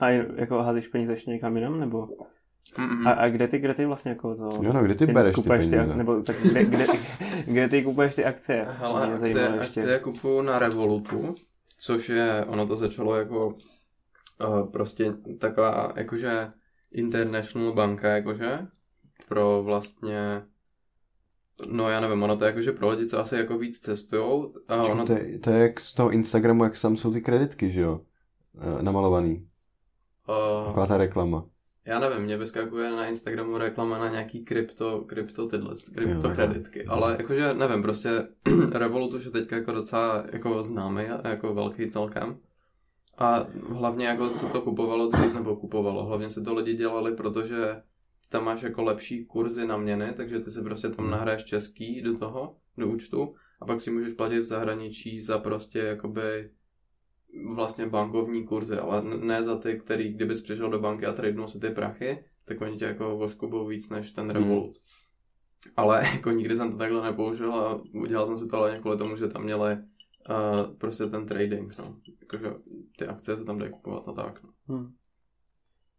A jako házíš peníze ještě někam jinam, nebo? Mm-mm. A, a kde ty, kde ty vlastně jako to... Jo, no, kde ty bereš ty peníze? ak- nebo tak kde, kde, kde ty kupuješ ty akcie? Hele, Mě akcie, akcie kupuju na Revolutu, což je, ono to začalo jako uh, prostě taková, jakože international banka, jakože, pro vlastně, no já nevím, ono to je jakože pro lidi, co asi jako víc cestujou, a ono to, je, to je jak z toho Instagramu, jak tam jsou ty kreditky, že jo? Eh, Namalovaný. uh, Taková ta reklama. já nevím, mě vyskakuje na Instagramu reklama na nějaký krypto, krypto tyhle, krypto Jo, kreditky, ale jakože nevím, prostě Revolut už je teďka jako docela jako známý jako velký celkem. A hlavně jako se to kupovalo dřív, nebo kupovalo, hlavně se to lidi dělali, protože tam máš jako lepší kurzy na měny, takže ty si prostě tam nahraješ český do toho, do účtu a pak si můžeš platit v zahraničí za prostě jakoby vlastně bankovní kurzy, ale ne za ty, který kdybys přišel do banky a tradenul si ty prachy, tak oni tě jako voškubou víc než ten Revolut. Ale jako nikdy jsem to takhle nepoužil a udělal jsem si to ale kvůli tomu, že tam měli uh, prostě ten trading, no. Jakože ty akcie se tam dají kupovat a tak, no. Hmm.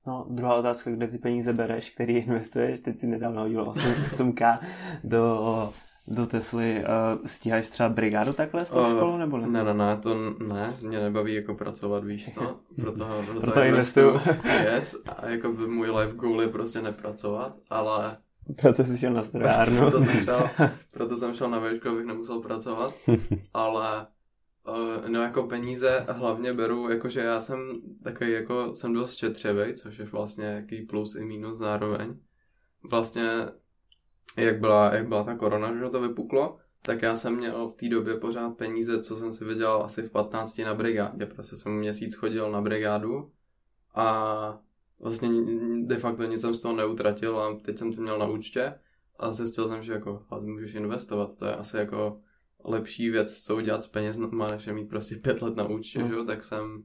No, druhá otázka, kde ty peníze bereš, který investuješ, teď si nedávno hodil 8, 8K do do Tesly, uh, stíháš třeba brigádu takhle s tou Eh, školou, nebo ne? Ne, ne, ne, to ne, mě nebaví jako pracovat, víš co, proto, proto, Proto investuju. yes, a jako by můj life goal je prostě nepracovat, ale Proto jsi šel na strojárnu. proto jsem šel, proto jsem šel na výšku, abych nemusel pracovat, ale no jako peníze hlavně beru, jakože já jsem takový jako, jsem dost šetřivý, což je vlastně jaký plus i minus zároveň. Vlastně, jak byla, jak byla ta korona, že to vypuklo, tak já jsem měl v té době pořád peníze, co jsem si vydělal asi v 15 na brigádě. Prostě jsem měsíc chodil na brigádu a vlastně de facto nic jsem z toho neutratil a teď jsem to měl na účtě a zjistil jsem, že jako můžeš investovat, to je asi jako lepší věc, co udělat s penězma, než je mít prostě pět let na účtě, Mm. že jo, tak jsem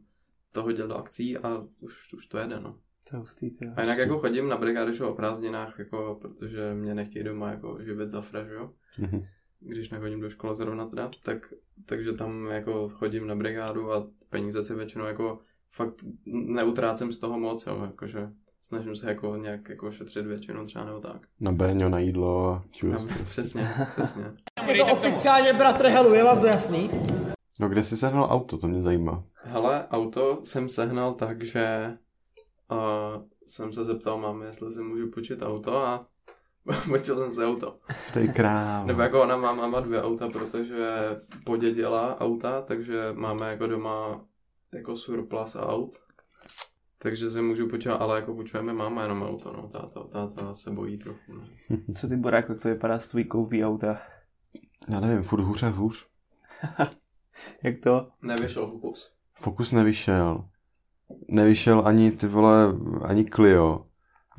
to hodil do akcí a už, už to jede, no. To je hustý, ty. jo. A jinak jako chodím na jo, o prázdninách, jako, protože mě nechtějí doma jako živit za fresh, jo Mhm. když nechodím do školy zrovna teda, tak, takže tam jako chodím na brigádu a peníze si většinou jako fakt neutrácím z toho moc, jo, jakože snažím se jako nějak jako šetřit většinou třeba nebo tak. Na Béňo, na jídlo a čus. No, přesně, přesně. Je to oficiálně bratr Helu, je vám to jasný? No kde jsi sehnal auto, to mě zajímá. Hele, auto jsem sehnal tak, že uh, jsem se zeptal mámy, jestli si můžu počít auto a počil jsem si auto. Ty krávo. Nebo jako ona má, máma dvě auta, protože podědila auta, takže máme jako doma jako surplus aut. Takže si můžu počítat, ale jako počujeme máma jenom auto, no. Táta, táta se bojí trochu, no. Co ty Boráko, jak to vypadá s tvojí koupí auta? Já nevím, furt hůř a hůř. Jak to? Nevyšel fokus. Fokus nevyšel. Nevyšel ani ty vole, ani Clio.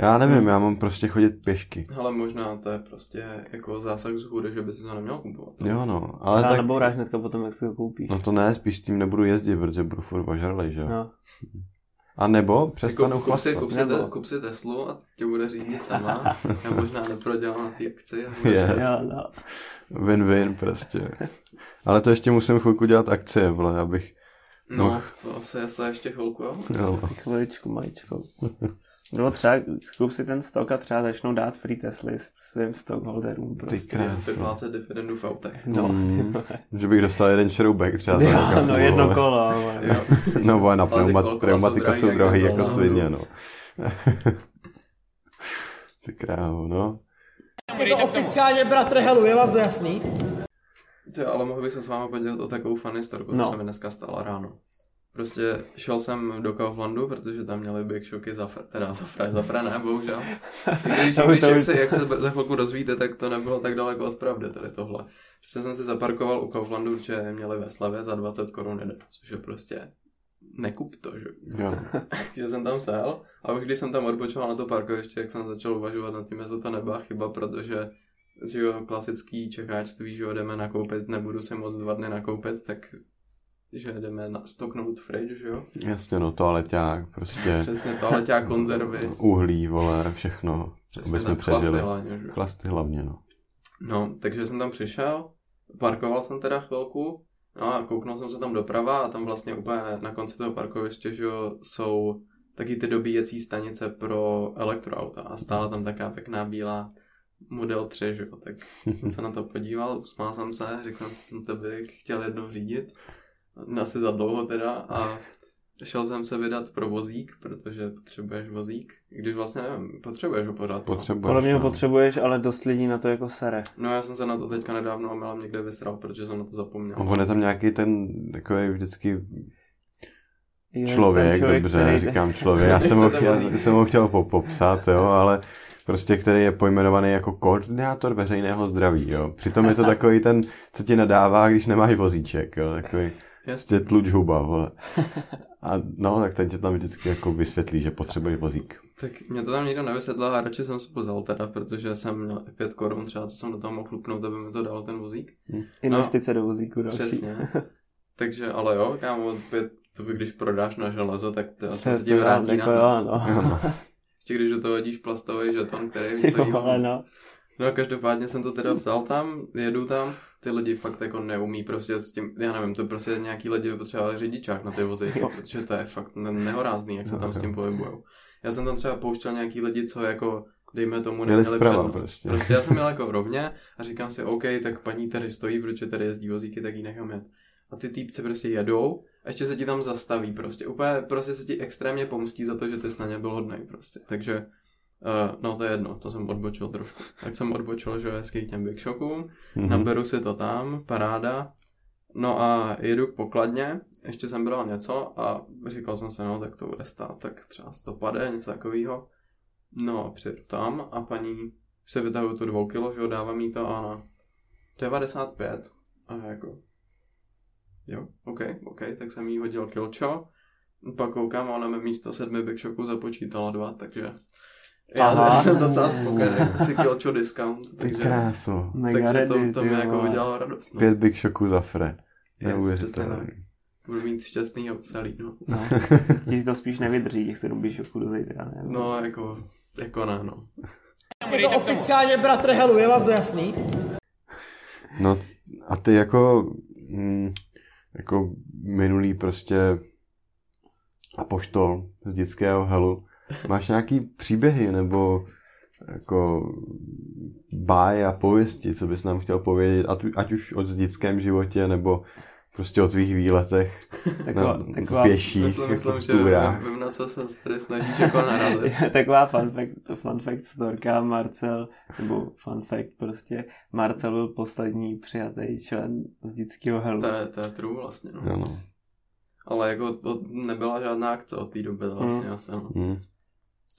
Já nevím, Hmm. já mám prostě chodit pěšky. Ale možná to je prostě jako zásah z hůry, že by si to neměl kupovat. Jo no, ale Ale tak... nabouráš hnedka potom, jak si ho koupíš. No to ne, spíš s tím nebudu jezdit, protože budu furt ožralej, že jo. No. A nebo Si přestanu kup, kup, si, kup, si, Nebo- kup si Teslu a tě bude řídit sama. Já možná neprodělám na té akci. Yes. se- Jo, no. Win-win prostě. Ale to ještě musím chvilku dělat akcie, vole, abych... No, to asi, asi ještě chvilku, jo. Jo, Si chviličku, maličkou. Nebo třeba kup si ten stok a třeba začnou dát free Tesly s svým stockholderům. ty Prostě. krásno. Vyplácet dividendu v autech. No, Mm. ty. Že bych dostal jeden šroubek třeba za no vole. jedno kolo. ale- Jo. No, vole, na ty pneumat, pneumatika jsou drahý drahý jak jako svině, no. Ty krávo, no. Je to oficiálně bratr Helu, je vám to jasný? Ty, ale mohl bych se s vámi podělit o takovou funny storku, No. co se mi dneska stala ráno. Prostě šel jsem do Kauflandu, protože tam měli Big Shocky za, fr- teda za, fr- za fra, ne, bohužel. Když, když jak, se, jak se za chvilku dozvíte, tak to nebylo tak daleko od pravdy, tady tohle. Prostě jsem si zaparkoval u Kauflandu, že měli ve slevě za 20 korun jeden, což je prostě nekup to, že? Jo. že jsem tam stál a už když jsem tam odpočoval na to parkoviště, jak jsem začal uvažovat nad tím, jestli to nebyla chyba, protože že jo, klasický čekáčství, že jo, jdeme nakoupit, nebudu si moc dva dny nakoupit, tak že jdeme na stoknout fridge, že jo? Jasně, no, toaleťák, prostě Přesně to, ale těla konzervy. uhlí, vole, všechno. Přesně aby jsme chlasty hlavně, že jo? Chlasty hlavně, no. No, takže jsem tam přišel, parkoval jsem teda chvilku, no a kouknul jsem se tam doprava a tam vlastně úplně na konci toho parkoviště, že jo, jsou taky ty dobíjecí stanice pro elektroauta a stála tam taká pěkná bílá Model 3, že jo, tak jsem se na to podíval, usmál jsem se, řekl jsem si, "No, to bych chtěl jednou řídit, asi za dlouho teda a šel jsem se vydat pro vozík, protože potřebuješ vozík, i když vlastně nevím, potřebuješ ho pořád? Potřebuješ, Podle mě ho no. potřebuješ, ale dost lidí na to jako sere. No já jsem se na to teďka nedávno omylem někde vysral, protože jsem na to zapomněl. On je tam nějaký ten takový vždycky Je člověk, tam dobře, který- říkám člověk, já jsem ho, vozík? jsem ho chtěl po- popsat, jo, ale prostě, který je pojmenovaný jako koordinátor veřejného zdraví, jo. Přitom je to takový ten, co ti nadává, když nemáš vozíček, jo, takový Jasně. tluč huba, vole. A no, tak ten tě tam vždycky jako vysvětlí, že potřebuješ vozík. Tak mě to tam nikdo nevysvětlil a radši jsem se pozal teda, protože jsem měl 5 korun třeba, co jsem do toho mohl lupnout, aby mi to dalo ten vozík. Investice do vozíku další. Přesně. Takže, ale jo, kámo, opět, to když prodáš na železo, tak to asi se ti vrátí jako na jo, no. Ještě když do toho hodíš plastový žeton, který stojí. vole, no. No každopádně jsem to teda vzal tam, jedu tam, ty lidi fakt jako neumí prostě s tím, já nevím, to prostě nějaký lidi potřeba řidičák na ty vozy, Jo. protože to je fakt ne- nehorázný, jak se tam s tím pohybujou. Já jsem tam třeba pouštěl nějaký lidi, co jako dejme tomu, neměli zprava přednost. prostě. prostě já jsem měl jako rovně a říkám si, OK, tak paní tady stojí, protože tady jezdí vozíky, tak ji nechám jet. A ty týpci prostě jedou a ještě se ti tam zastaví prostě. Úplně prostě se ti extrémně pomstí za to, že ty jsi na ně byl hodnej prostě. Takže uh, no to je jedno, to jsem odbočil trošku. Tak jsem odbočil, že hezky k těm Big Shockům, Mhm. naberu si to tam, paráda. No a jedu k pokladně, ještě jsem bral něco a říkal jsem si, no tak to bude stát, tak třeba 150, něco takového. No a přijedu tam a paní už se vytahuje tu dvou kilo, že jo, dává mi to a na 95. A jako, jo, OK, OK, tak jsem jí hodil kilčo. Pak koukám a ona mi místo sedmi Big Shocků započítala dva, takže já Aha. jsem docela spokojený, si kilčo discount. Ty Takže, kráso. Mega takže to, to ty mi jako udělalo radost. No. Pět Big Shocků za fre. Yes, Neuvěřitelné. přesně tak. Budu mít šťastný a veselý, no. No. Ti to spíš nevydrží, těch sedm bíšoků do zítra, ne? No, jako, jako ne, no. Je to oficiálně bratr Helu, je vám to jasný? No a ty jako, mm, jako minulý prostě apoštol z dětského helu, máš nějaký příběhy nebo jako báje a pověsti, co bys nám chtěl povědět, ať, ať už o dětském životě nebo prostě o tvých výletech Taková, na taková, pěší Myslím, myslím jako že túrách. vím, na co se tady snažíš jako narazit. taková fun fact, fun fact storka Marcel, nebo fun fact prostě, Marcel byl poslední přijatý člen z dětského helu. To je, to je true vlastně, no. Ano. Ale jako to nebyla žádná akce od té doby vlastně Mm. asi, no. Hm.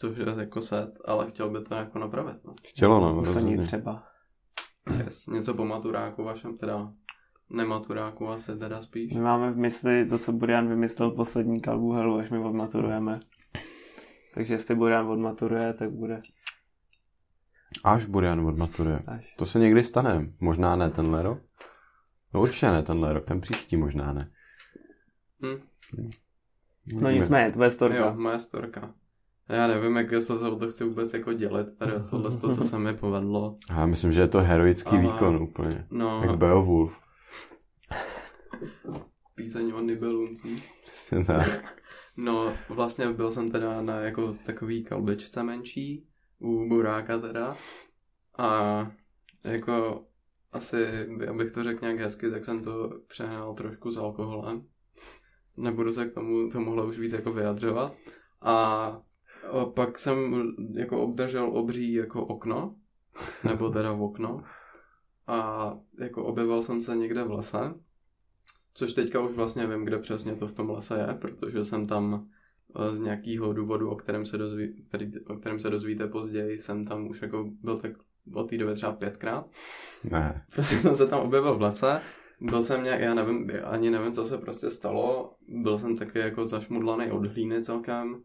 Což je jako set, ale chtěl by to jako napravit, no. Chtělo, no, není rozhodně. třeba. Yes. Něco po maturáku vašem teda, nematuráku asi teda spíš. My máme v mysli to, co Burian vymyslel poslední kalbu helu, až my odmaturujeme. Takže jestli Burian odmaturuje, tak bude Až Burian odmaturuje. až. To se někdy stane. Možná ne tenhle rok. No určitě ne tenhle rok, ten příští možná ne. Hm. No nicméně, tvoje storka. Jo, moje storka. Já nevím, jak jestli se o to chci vůbec jako dělit, tady tohle, to, co se mi povedlo. Já myslím, že je to heroický Ale- výkon úplně. No, Jak Beowulf. píseň o Nibeluncí. Tak. No, vlastně byl jsem teda na jako takový kalbičce menší, u Buráka teda. A jako asi, abych to řekl nějak hezky, tak jsem to přehnal trošku s alkoholem. Nebudu se k tomu tomuhle už víc jako vyjadřovat. A a pak jsem jako obdržel obří jako okno, nebo teda v okno. A jako objevil jsem se někde v lese, což teďka už vlastně vím, kde přesně to v tom lese je, protože jsem tam eh, z nějakého důvodu, o kterém se, dozví, který, o kterém se dozvíte později, jsem tam už jako byl tak od té doby třeba pětkrát. Ne. Prostě jsem se tam objevil v lese, byl jsem nějak, já nevím, ani nevím, co se prostě stalo, byl jsem taky jako zašmudlaný od hlíny celkem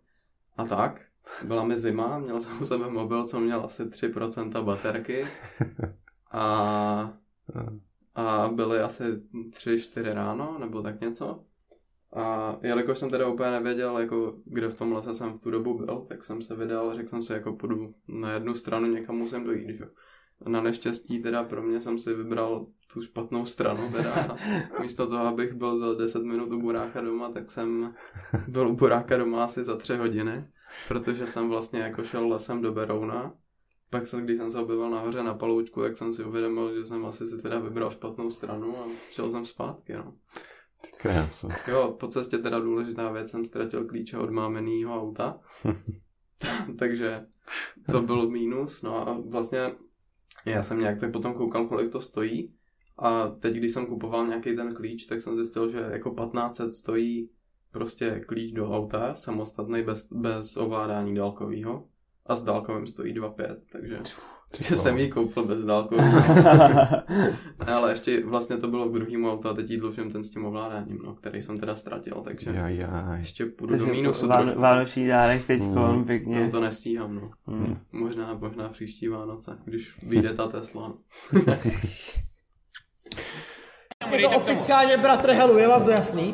a tak. Byla mi zima, měl jsem u sebe mobil, co měl asi 3% baterky a, a byly asi 3-4 ráno, nebo tak něco. A jelikož jsem teda úplně nevěděl, jako kde v tom lese jsem v tu dobu byl, tak jsem se vydal, řekl jsem si, jako půjdu na jednu stranu, někam musím dojít, že? Na neštěstí teda pro mě jsem si vybral tu špatnou stranu teda. Místo toho, abych byl za 10 minut u Buráka doma, tak jsem byl u Buráka doma asi za 3 hodiny, protože jsem vlastně jako šel lesem do Berouna. Pak se, když jsem se objevil nahoře na paloučku, tak jsem si uvědomil, že jsem asi si teda vybral špatnou stranu a šel jsem zpátky, no. Krása. Jo, po cestě teda důležitá věc, jsem ztratil klíče od mámenýho auta. Takže to byl mínus, no a vlastně já jsem nějak tak potom koukal, kolik to stojí. A teď, když jsem kupoval nějaký ten klíč, tak jsem zjistil, že jako 1500 stojí prostě klíč do auta, samostatný, bez, bez ovládání dálkového a s dálkovým stojí 2,5, takže, takže jsem ji koupil bez dálkového. Ne, ale ještě vlastně to bylo k druhému autu a teď jí dlužím ten s tím ovládáním, no, který jsem teda ztratil, takže Jaj, jaj. ještě půjdu Takže do mínusu Ván, trošku. Vánoční dárek teď Mm. pěkně. No, to nestíhám, no. Mm. Možná, možná příští Vánoce, když vyjde ta Tesla. no. Je to oficiálně bratr Helu, je vám to jasný?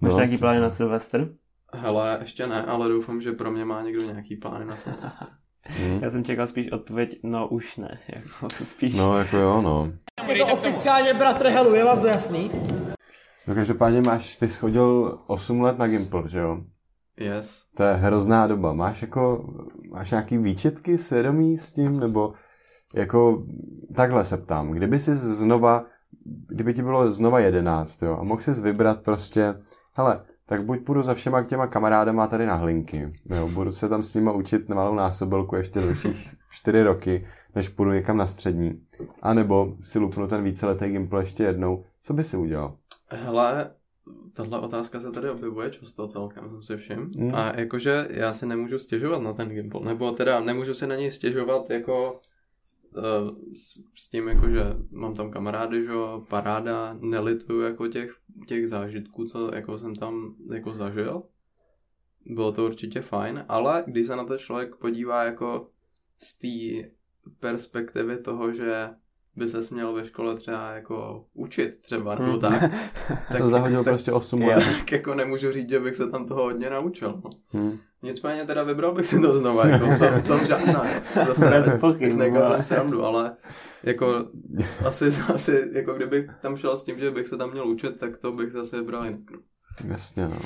Máš No. nějaký plány na Silvestr? Hele, ještě ne, ale doufám, že pro mě má někdo nějaký plány na Silvestr. Hm. Já jsem čekal spíš odpověď, no už ne. Jako spíš. No, jako jo, no. Je to oficiálně bratr Helu, je vám to jasný? No každopádně máš, ty schodil 8 let na Gimple, že jo? Yes. To je hrozná doba. Máš jako, máš nějaký výčitky svědomí s tím, nebo jako, takhle se ptám, kdyby si znova, kdyby ti bylo znova jedenáct, jo, a mohl jsi vybrat prostě, hele, tak buď půjdu za všema těma kamarádama tady na hlinky, jo, budu se tam s nima učit malou násobilku ještě další čtyři roky, než půjdu někam na střední, a nebo si lupnu ten víceletý gimpl ještě jednou, co by si udělal? Hele, tahle otázka se tady objevuje často celkem, jsem si všim. Hmm. A jakože já si nemůžu stěžovat na ten gimbal, nebo teda nemůžu si na něj stěžovat jako s, s tím, jako, že mám tam kamarády, že paráda, nelituju jako těch, těch zážitků, co jako jsem tam jako zažil. Bylo to určitě fajn, ale když se na to člověk podívá jako z té perspektivy toho, že by se směl ve škole třeba jako učit třeba, nebo Hmm. tak, Tak, to zahodil tak, prostě 8 Jo. let. tak jako nemůžu říct, že bych se tam toho hodně naučil. No. Hm. Nicméně teda vybral bych si to znova, jako to, tom žádná. Zase Bez pochyb, vole. nekazím srandu, ale jako asi, asi, jako kdybych tam šel s tím, že bych se tam měl učit, tak to bych zase vybral jinak. No. Jasně, no.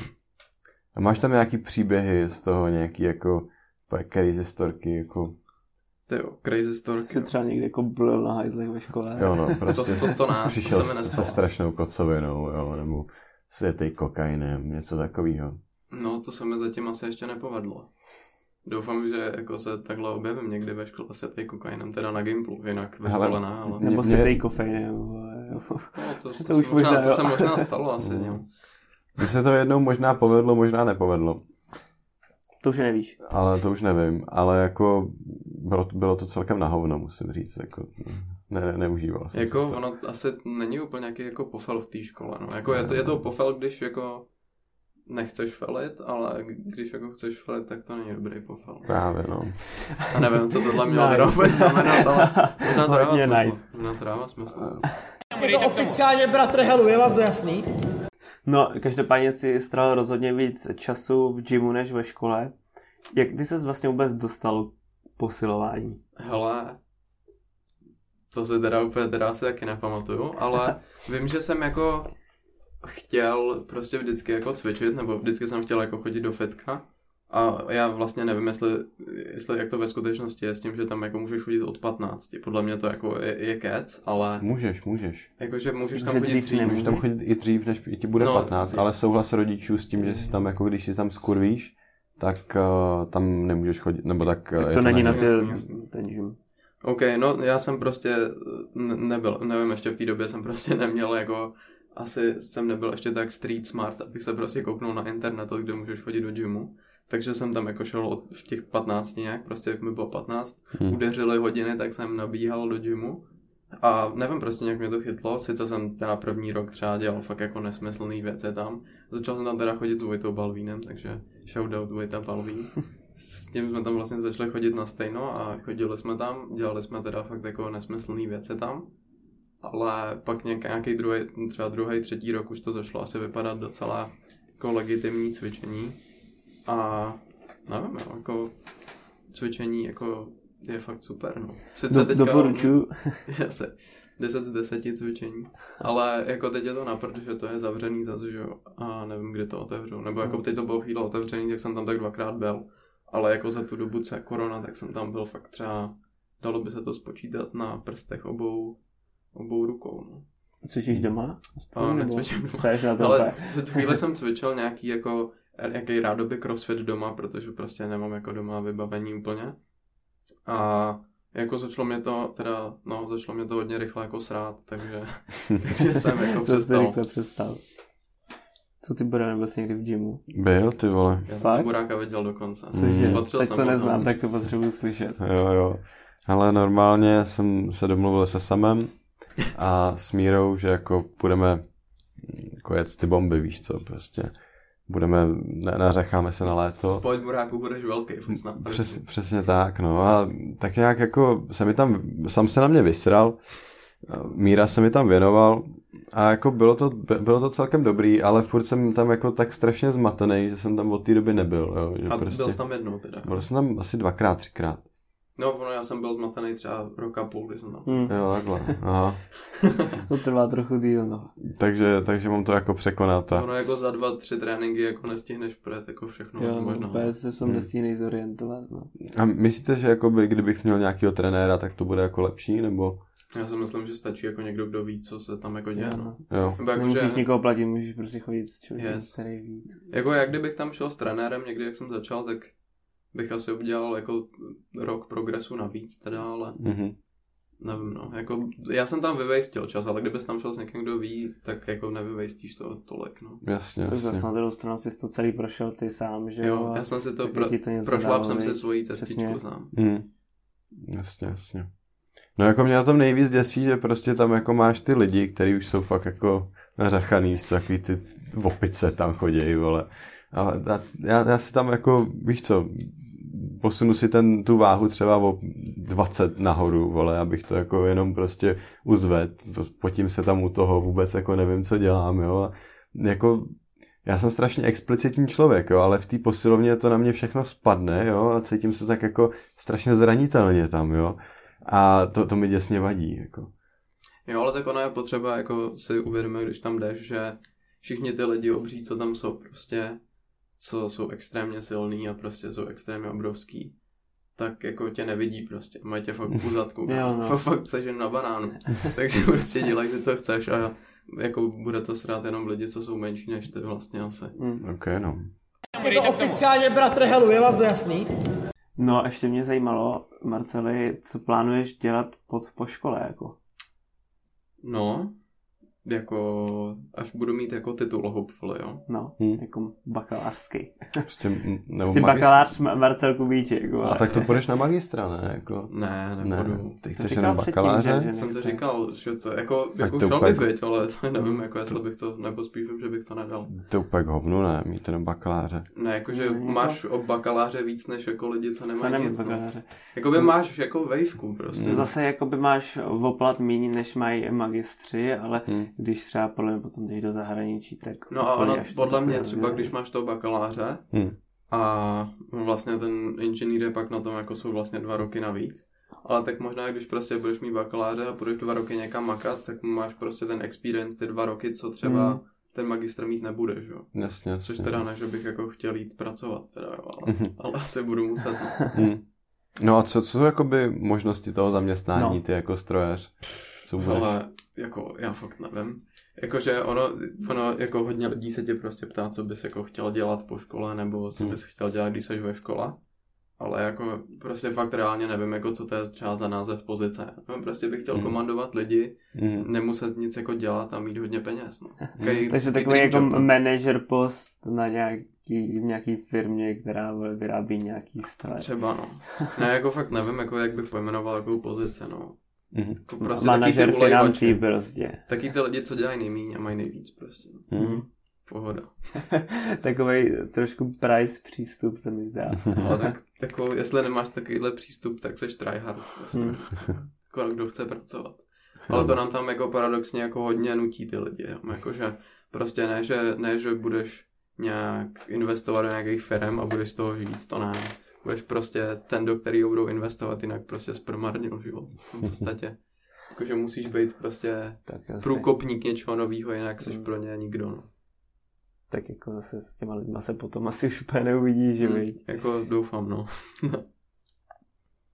A máš tam nějaký příběhy z toho, nějaký jako crazy storky, jako, Ty jo, crazy story. Jsi třeba někde jako byl na hajzlech ve škole. jo no, prostě to, to, to, ne, přišel to se se strašnou kocovinou, jo, nebo světej kokainem, něco takového. No, to se mi zatím asi ještě nepovedlo. Doufám, že jako se takhle objevím někdy ve škole se tady kokainem, teda na Gimplu, jinak ve škole ne, ale... Nebo si tej kofein, vole, jo. No, to, to, to to, už se možná, možná, to se možná stalo asi, Mm. jo. Mně se to jednou možná povedlo, možná nepovedlo, To už nevíš. ale to už nevím, ale jako bylo, to- bylo to celkem na hovno, musím říct, jako ne, ne, neužíval jsem Jako to. ono asi není úplně nějaký jako pofel v té škole, no. Jako je to, je to pofel, když jako nechceš felit, ale když jako chceš felit, tak to není dobrý pofel. Právě, no. A nevím, co tohle mělo Nice. teda vůbec znamenat, ale možná to dává smysl. nice. Možná to dává smysl. Je to oficiálně bratr Helu, je vám to jasný? No, každopádně si strávil rozhodně víc času v gymu než ve škole. Jak ty ses vlastně vůbec dostal k posilování? Hele, to se teda úplně teda asi taky nepamatuju, ale vím, že jsem jako chtěl prostě vždycky jako cvičit, nebo vždycky jsem chtěl jako chodit do fitka. A já vlastně nevím, jestli, jestli jak to ve skutečnosti je s tím, že tam jako můžeš chodit od 15. Podle mě to jako je, je kec, ale Můžeš, můžeš. jakože můžeš tam Že chodit dřív dřív. Můžeš tam chodit i dřív, než ti bude No, 15, ale souhlas rodičů s tím, že si tam, jako když si tam skurvíš, tak uh, tam nemůžeš chodit, nebo tak... Tak je to není na ty, Jasný, jasný. ten gym. OK, no já jsem prostě ne- nebyl, nevím, ještě v té době jsem prostě neměl jako, asi jsem nebyl ještě tak street smart, abych se prostě kouknul na internet, kde můžeš chodit do gymu. Takže jsem tam jako šel od, v těch 15 nějak, prostě jak mi bylo 15, Hmm. udeřily hodiny, tak jsem nabíhal do gymu. A nevím, prostě nějak mě to chytlo, sice jsem teda první rok třeba dělal fakt jako nesmyslný věci tam. Začal jsem tam teda chodit s Vojtou Balvínem, takže shoutout Vojta Balvín. S tím jsme tam vlastně začali chodit na stejno a chodili jsme tam, dělali jsme teda fakt jako nesmyslný věci tam. Ale pak nějaký, druhý, třeba druhý, třetí rok už to začalo asi vypadat docela jako legitimní cvičení. A nevím, jako cvičení jako je fakt super, no. Sice Do, teďka, doporučuju. Jasně. 10 z 10 cvičení. Ale jako teď je to na že to je zavřený zase, že jo. A nevím, kdy to otevřou. Nebo jako teď to bylo chvíle otevřený, tak jsem tam tak dvakrát byl. Ale jako za tu dobu, co je korona, tak jsem tam byl fakt třeba, dalo by se to spočítat na prstech obou, obou rukou, no. Cvičíš doma? Aspoň, nebo necvičím doma. to Ale v tu chvíli jsem cvičil nějaký jako, jaký rádoby crossfit doma, protože prostě nemám jako doma vybavení úplně. A jako začalo mě to, teda, no, začalo mě to hodně rychle jako srát, takže, takže jsem jako To přestal. rychle přestal. Co ty bude nebo jsi někdy v gymu? Byl, ty vole. Já jsem Buráka viděl dokonce. Cože? Spatřil tak jsem to ho, neznám, no. tak to potřebuji slyšet. Jo, jo. Ale normálně jsem se domluvil se Samem a s Mírou, že jako půjdeme jako jet ty bomby, víš co, prostě. Budeme, ne, nařecháme se na léto. Pojď Buráku, budeš velký. Přes, přesně tak, no a tak nějak jako se mi tam, sam se na mě vysral, Míra se mi tam věnoval a jako bylo to, bylo to celkem dobrý, ale furt jsem tam jako tak strašně zmatený, že jsem tam od té doby nebyl, jo, že A prostě, byl jsi tam jednou teda. byl jsem tam asi dvakrát, třikrát. No, ono, já jsem byl zmatený třeba rok a půl, když jsem tam. Hmm. Jo, takhle. Aha. To trvá trochu díl, no. Takže, takže mám to jako překonat. A... Ono jako za dva, tři tréninky jako nestihneš projet jako všechno jo, možná. no, úplně se tom Hmm. nestínej zorientovat, no. a myslíte, že jakoby, kdybych měl nějakého trenéra, tak to bude jako lepší, nebo? Já si myslím, že stačí jako někdo, kdo ví, co se tam jako děje. Jo, No. no. Jo. Nebo jako, Nemusíš že, nikoho platit, můžeš prostě chodit s člověkem, Yes. který ví. co- jako jak kdybych tam šel s trenérem někdy, jak jsem začal, tak bych asi udělal jako rok progresu navíc teda, ale Mhm. nevím no. Jako, já jsem tam vyvejstil čas, ale kdybys tam šel s někým, kdo ví, tak jako nevyvejstíš to tolik, no. Jasně, Tak zase jasně. na druhou stranu jsi to celý prošel ty sám, že jo? Já jsem si to pro, to dalo, jsem si svoji cestičku sám. Mm. Jasně, jasně. No jako mě na tom nejvíc děsí, že prostě tam jako máš ty lidi, kteří už jsou fakt jako nařachaný, co takový ty opice tam chodí, vole. A, a já, já si tam jako, víš co, posunu si ten, tu váhu třeba o 20 nahoru, vole, abych to jako jenom prostě uzved, potím se tam u toho, vůbec jako nevím, co dělám, jo, a jako já jsem strašně explicitní člověk, jo, ale v té posilovně to na mě všechno spadne, jo, a cítím se tak jako strašně zranitelně tam, jo. A to, to mi děsně vadí, jako. Jo, ale tak ono je potřeba jako si uvědomit, když tam jdeš, že všichni ty lidi obří, co tam jsou, prostě, co jsou extrémně silný a prostě jsou extrémně obrovský, tak jako tě nevidí prostě, mají tě fakt u zadku, Jo, no. fakt chceš jen na banánu, takže prostě dělej si, co chceš a jako bude to srát jenom lidi, co jsou menší než ty vlastně asi. Hmm. Ok, no. Je to oficiálně bratr Helu, je vám to jasný? No a ještě mě zajímalo, Marceli, co plánuješ dělat pod, po škole, jako? No, jako až budu mít jako titul hopefully, jo. No, Hmm. jako bakalářský. Prostě, m- nebo Jsi bakalář Ma- Marcel Kubíček, vole. A tak to půjdeš na magistra, ne? Jako, Ne, ne, nebudu. ty To chceš jenom bakaláře? že- že- Jsem to říkal, že to jako, jako to šel úplně- bych, viď, ale nevím, jako jestli bych to, nebo spíš že bych to nedal. To úplně k hovnu, ne? Mít jenom bakaláře. Ne, jakože No, máš o bakaláře víc než jako lidi, co nemají nemá nic. No. bakaláře. Jakoby máš jako vejšku prostě. Hmm. Zase jakoby máš oplat méně, než mají magistři, ale Hmm. Když třeba podle mě potom jdeš do zahraničí, tak... No a ono, podle mě třeba, když máš toho bakaláře Hmm. a vlastně ten inženýr je pak na tom, jako jsou vlastně dva roky navíc. Ale tak možná, když prostě budeš mít bakaláře a budeš dva roky někam makat, tak máš prostě ten experience, ty dva roky, co třeba Hmm. ten magistr mít nebude, že jo. Jasně, jasně. Což teda ne, že bych jako chtěl jít pracovat, teda jo, ale, Mhm. ale asi budu muset. No. Hmm. No a co, co jsou jakoby možnosti toho zaměstnání, No. ty jako strojař? Co budeš? Ale jako já fakt nevím. Jakože ono, ono, jako hodně lidí se tě prostě ptá, co bys jako chtěl dělat po škole, nebo co Hmm. bys chtěl dělat, když jsi ve škole. Ale jako prostě fakt reálně nevím, jako co to je třeba za název pozice. No, prostě bych chtěl Hmm. komandovat lidi, Hmm. nemuset nic jako dělat a mít hodně peněz. No. Takový- Takže takový jako job, no. manager post na nějaký, v nějaký firmě, která vyrábí nějaký stroje. Třeba no. Ne, jako fakt nevím, jako jak bych pojmenoval jakou pozici, no. Mhm. Jako prostě taky ty Manažer financí ulejvačky. prostě. Taky ty lidi, co dělají nejmíň a mají nejvíc prostě. No. Mhm. Pohoda. Takový trošku price přístup se mi zdá. Ale tak, jako, jestli nemáš takovýhle přístup, tak seš tryhard prostě. Hmm. Jako kdo chce pracovat. Ale to nám tam jako paradoxně jako hodně nutí ty lidi. Jakože prostě ne že, ne, že budeš nějak investovat do nějakých firm a budeš z toho žít, to ne. Budeš prostě ten, do kterého budou investovat, jinak prostě zpromarnil život. V podstatě. Jakože musíš být prostě Tak, průkopník něčeho nového, jinak seš Hmm. pro ně nikdo. No. tak jako zase s těma lidma se potom asi už úplně neuvidí, že Hmm, jako doufám, no.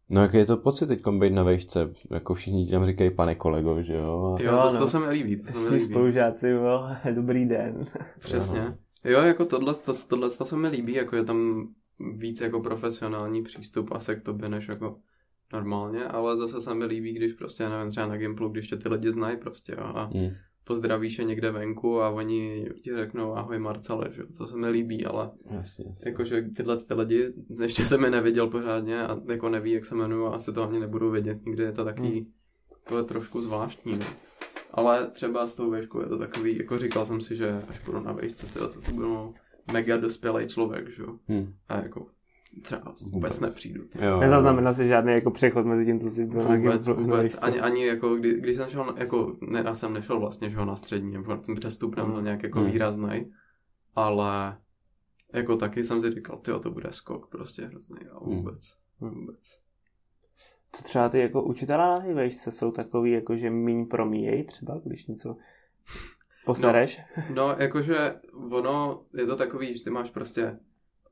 No jaký je to pocit teď být na vejšce? Jako všichni tam říkají pane kolego, že jo? A... Jo, Jo, to, no. to se mi líbí, to se mi líbí. spolužáci, byl dobrý den. Přesně. Jo, jako tohle, to, tohle to se mi líbí, jako je tam víc jako profesionální přístup asi k tobě, než jako normálně, ale zase se mi líbí, když prostě, nevím, třeba na Gimplu, když tě ty lidi znají prostě, jo, a Hmm. pozdravíš je někde venku a oni ti řeknou ahoj Marcele, že to se mi líbí, ale Jasně, jasně. jakože tyhle ty lidi, ještě jsem je neviděl pořádně a jako neví, jak se jmenuju a asi to ani nebudu vědět, nikdy je to taky to je trošku zvláštní, no. Ale třeba s tou výškou je to takový, jako říkal jsem si, že až budu na výšce, tyjo, to, to budu mega dospělý člověk, že jo. Hmm. A jako třeba vůbec, Vůbec. nepřijdu. ty. Jo, Nezaznamenal si žádný jako přechod mezi tím, co jsi byl na Vůbec, na vůbec. Ani, ani jako, kdy, když jsem šel, jako, ne, já jsem nešel vlastně, že jo, na střední, nebo ten přestup nebyl Hmm. nějak jako Hmm. výrazný, ale jako taky jsem si říkal, tyjo, to bude skok prostě hrozný a Hmm. vůbec, vůbec. Co třeba ty jako učitelé na té vejšce jsou takový, jako že míň promíjejí třeba, když něco posereš? No, no, jakože ono je to takový, že ty máš prostě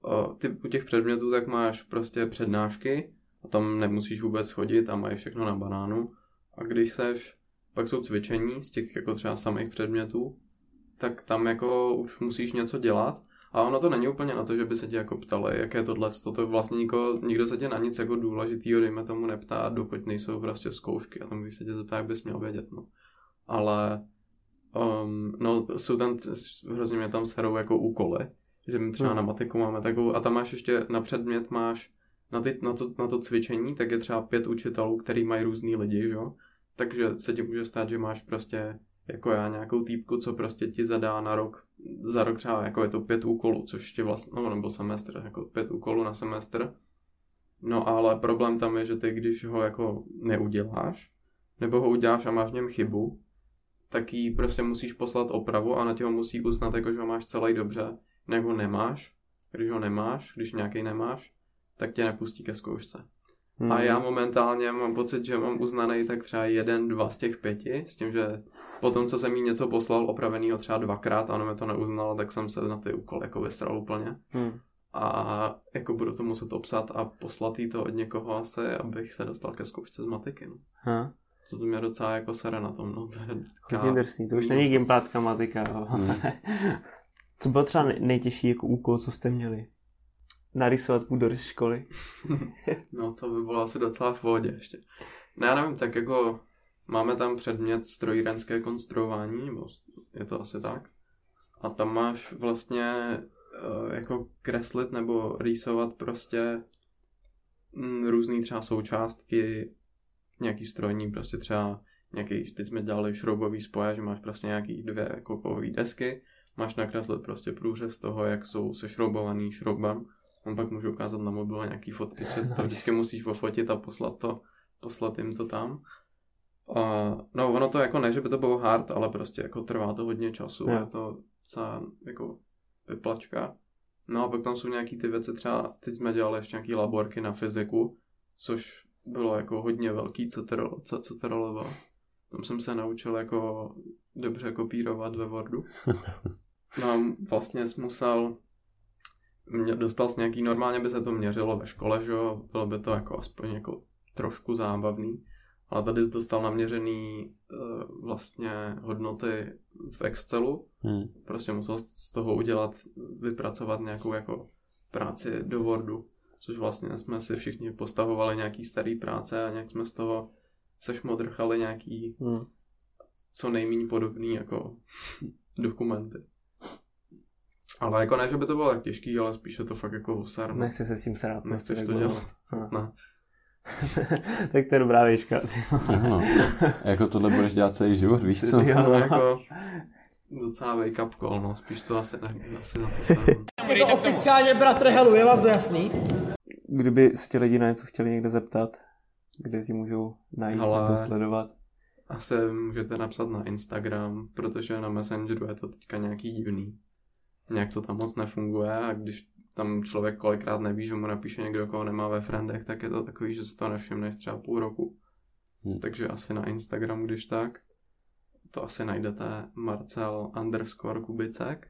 o, ty u těch předmětů tak máš prostě přednášky a tam nemusíš vůbec chodit a mají všechno na banánu. A když seš, pak jsou cvičení z těch jako třeba samých předmětů, tak tam jako už musíš něco dělat. A ono to není úplně na to, že by se tě jako ptali, jaké tohle, to vlastně nikdo, nikdo se tě na nic jako důležitýho, dejme tomu, neptá, dokud nejsou prostě zkoušky. A tam, když se tě zeptá, jak bys měl vědět, no. Ale Um, no, jsou tam, hrozně mě tam serou jako úkoly, že my třeba hmm. na matiku máme takovou, a tam máš ještě na předmět máš, na, ty, na, to, na to cvičení, tak je třeba pět učitelů, který mají různý lidi, že Takže se ti může stát, že máš prostě jako já nějakou týpku, co prostě ti zadá na rok, za rok třeba jako je to pět úkolů, což ti vlastně, no nebo semestr, jako pět úkolů na semestr. No ale problém tam je, že ty když ho jako neuděláš, nebo ho uděláš a máš v něm chybu, tak jí prostě musíš poslat opravu a na tě ho musí uznat, jako že ho máš celý dobře. Ho nemáš, když ho nemáš, když nějaký nemáš, tak tě nepustí ke zkoušce. Hmm. A já momentálně mám pocit, že mám uznaný tak třeba jeden, dva z těch pěti, s tím, že potom, co jsem jí něco poslal opravenýho třeba dvakrát a ono mi to neuznalo, tak jsem se na ty úkoly jako vysral úplně. Hmm. A jako budu to muset obsat a poslat jí to od někoho asi, abych se dostal ke zkoušce z matiky. No. Hmm. Co to mě docela jako sere na tom, no. To je Hodně drsný, to už není gimpácká matika. Hmm. co byl třeba nejtěžší jako úkol, co jste měli? Narysovat půdor školy. no to by bylo asi docela v pohodě ještě. No já nevím, tak jako máme tam předmět strojírenské konstruování, nebo je to asi tak. A tam máš vlastně uh, jako kreslit nebo rýsovat prostě mm, různé třeba součástky nějaký strojní, prostě třeba nějaký, teď jsme dělali šroubový spoje, že máš prostě nějaký dvě kovové desky, máš nakreslit prostě průřez toho, jak jsou sešroubovaný šroubem. On pak můžu ukázat na mobilu nějaký fotky, že to vždycky musíš pofotit a poslat to, poslat jim to tam. A, no ono to jako ne, že by to bylo hard, ale prostě jako trvá to hodně času, je to celá jako vyplačka. No a pak tam jsou nějaký ty věci, třeba teď jsme dělali ještě nějaký laborky na fyziku, což bylo jako hodně velký CTRL, CTRL. Tam jsem se naučil jako dobře kopírovat ve Wordu. No a vlastně jsem musel, mě, dostal jsem nějaký, normálně by se to měřilo ve škole, že jo, bylo by to jako aspoň jako trošku zábavný, ale tady jsi dostal naměřený uh, vlastně hodnoty v Excelu, hmm. prostě musel z toho udělat, vypracovat nějakou jako práci do Wordu což vlastně jsme si všichni postavovali nějaký starý práce a nějak jsme z toho sešmodrchali nějaký hmm. co nejméně podobný jako dokumenty. Ale jako ne, že by to bylo tak těžký, ale spíše to fakt jako osar. Nechci se s tím srát. Nechceš to dělat. Ne. tak to je dobrá výška. no, jako tohle budeš dělat celý život, víš co? Já, no, jako, docela wake up call, no, spíš to asi, ne, asi na to jsem. Je to oficiálně bratr Helu, je vám to jasný? Kdyby se ti lidi na něco chtěli někde zeptat, kde si můžou najít Ale... nebo sledovat? Asi můžete napsat na Instagram, protože na Messengeru je to teďka nějaký divný. Nějak to tam moc nefunguje a když tam člověk kolikrát neví, že mu napíše někdo, koho nemá ve friendech, tak je to takový, že si to nevšimneš třeba půl roku. Hmm. Takže asi na Instagram, když tak to asi najdete Marcel underscore Kubicek.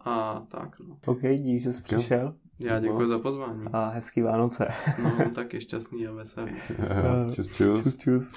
A tak, no. OK, díky, že jsi přišel. Já děkuji za pozvání. A hezký Vánoce. no, taky šťastný a veselý. čus, čus. čus, čus.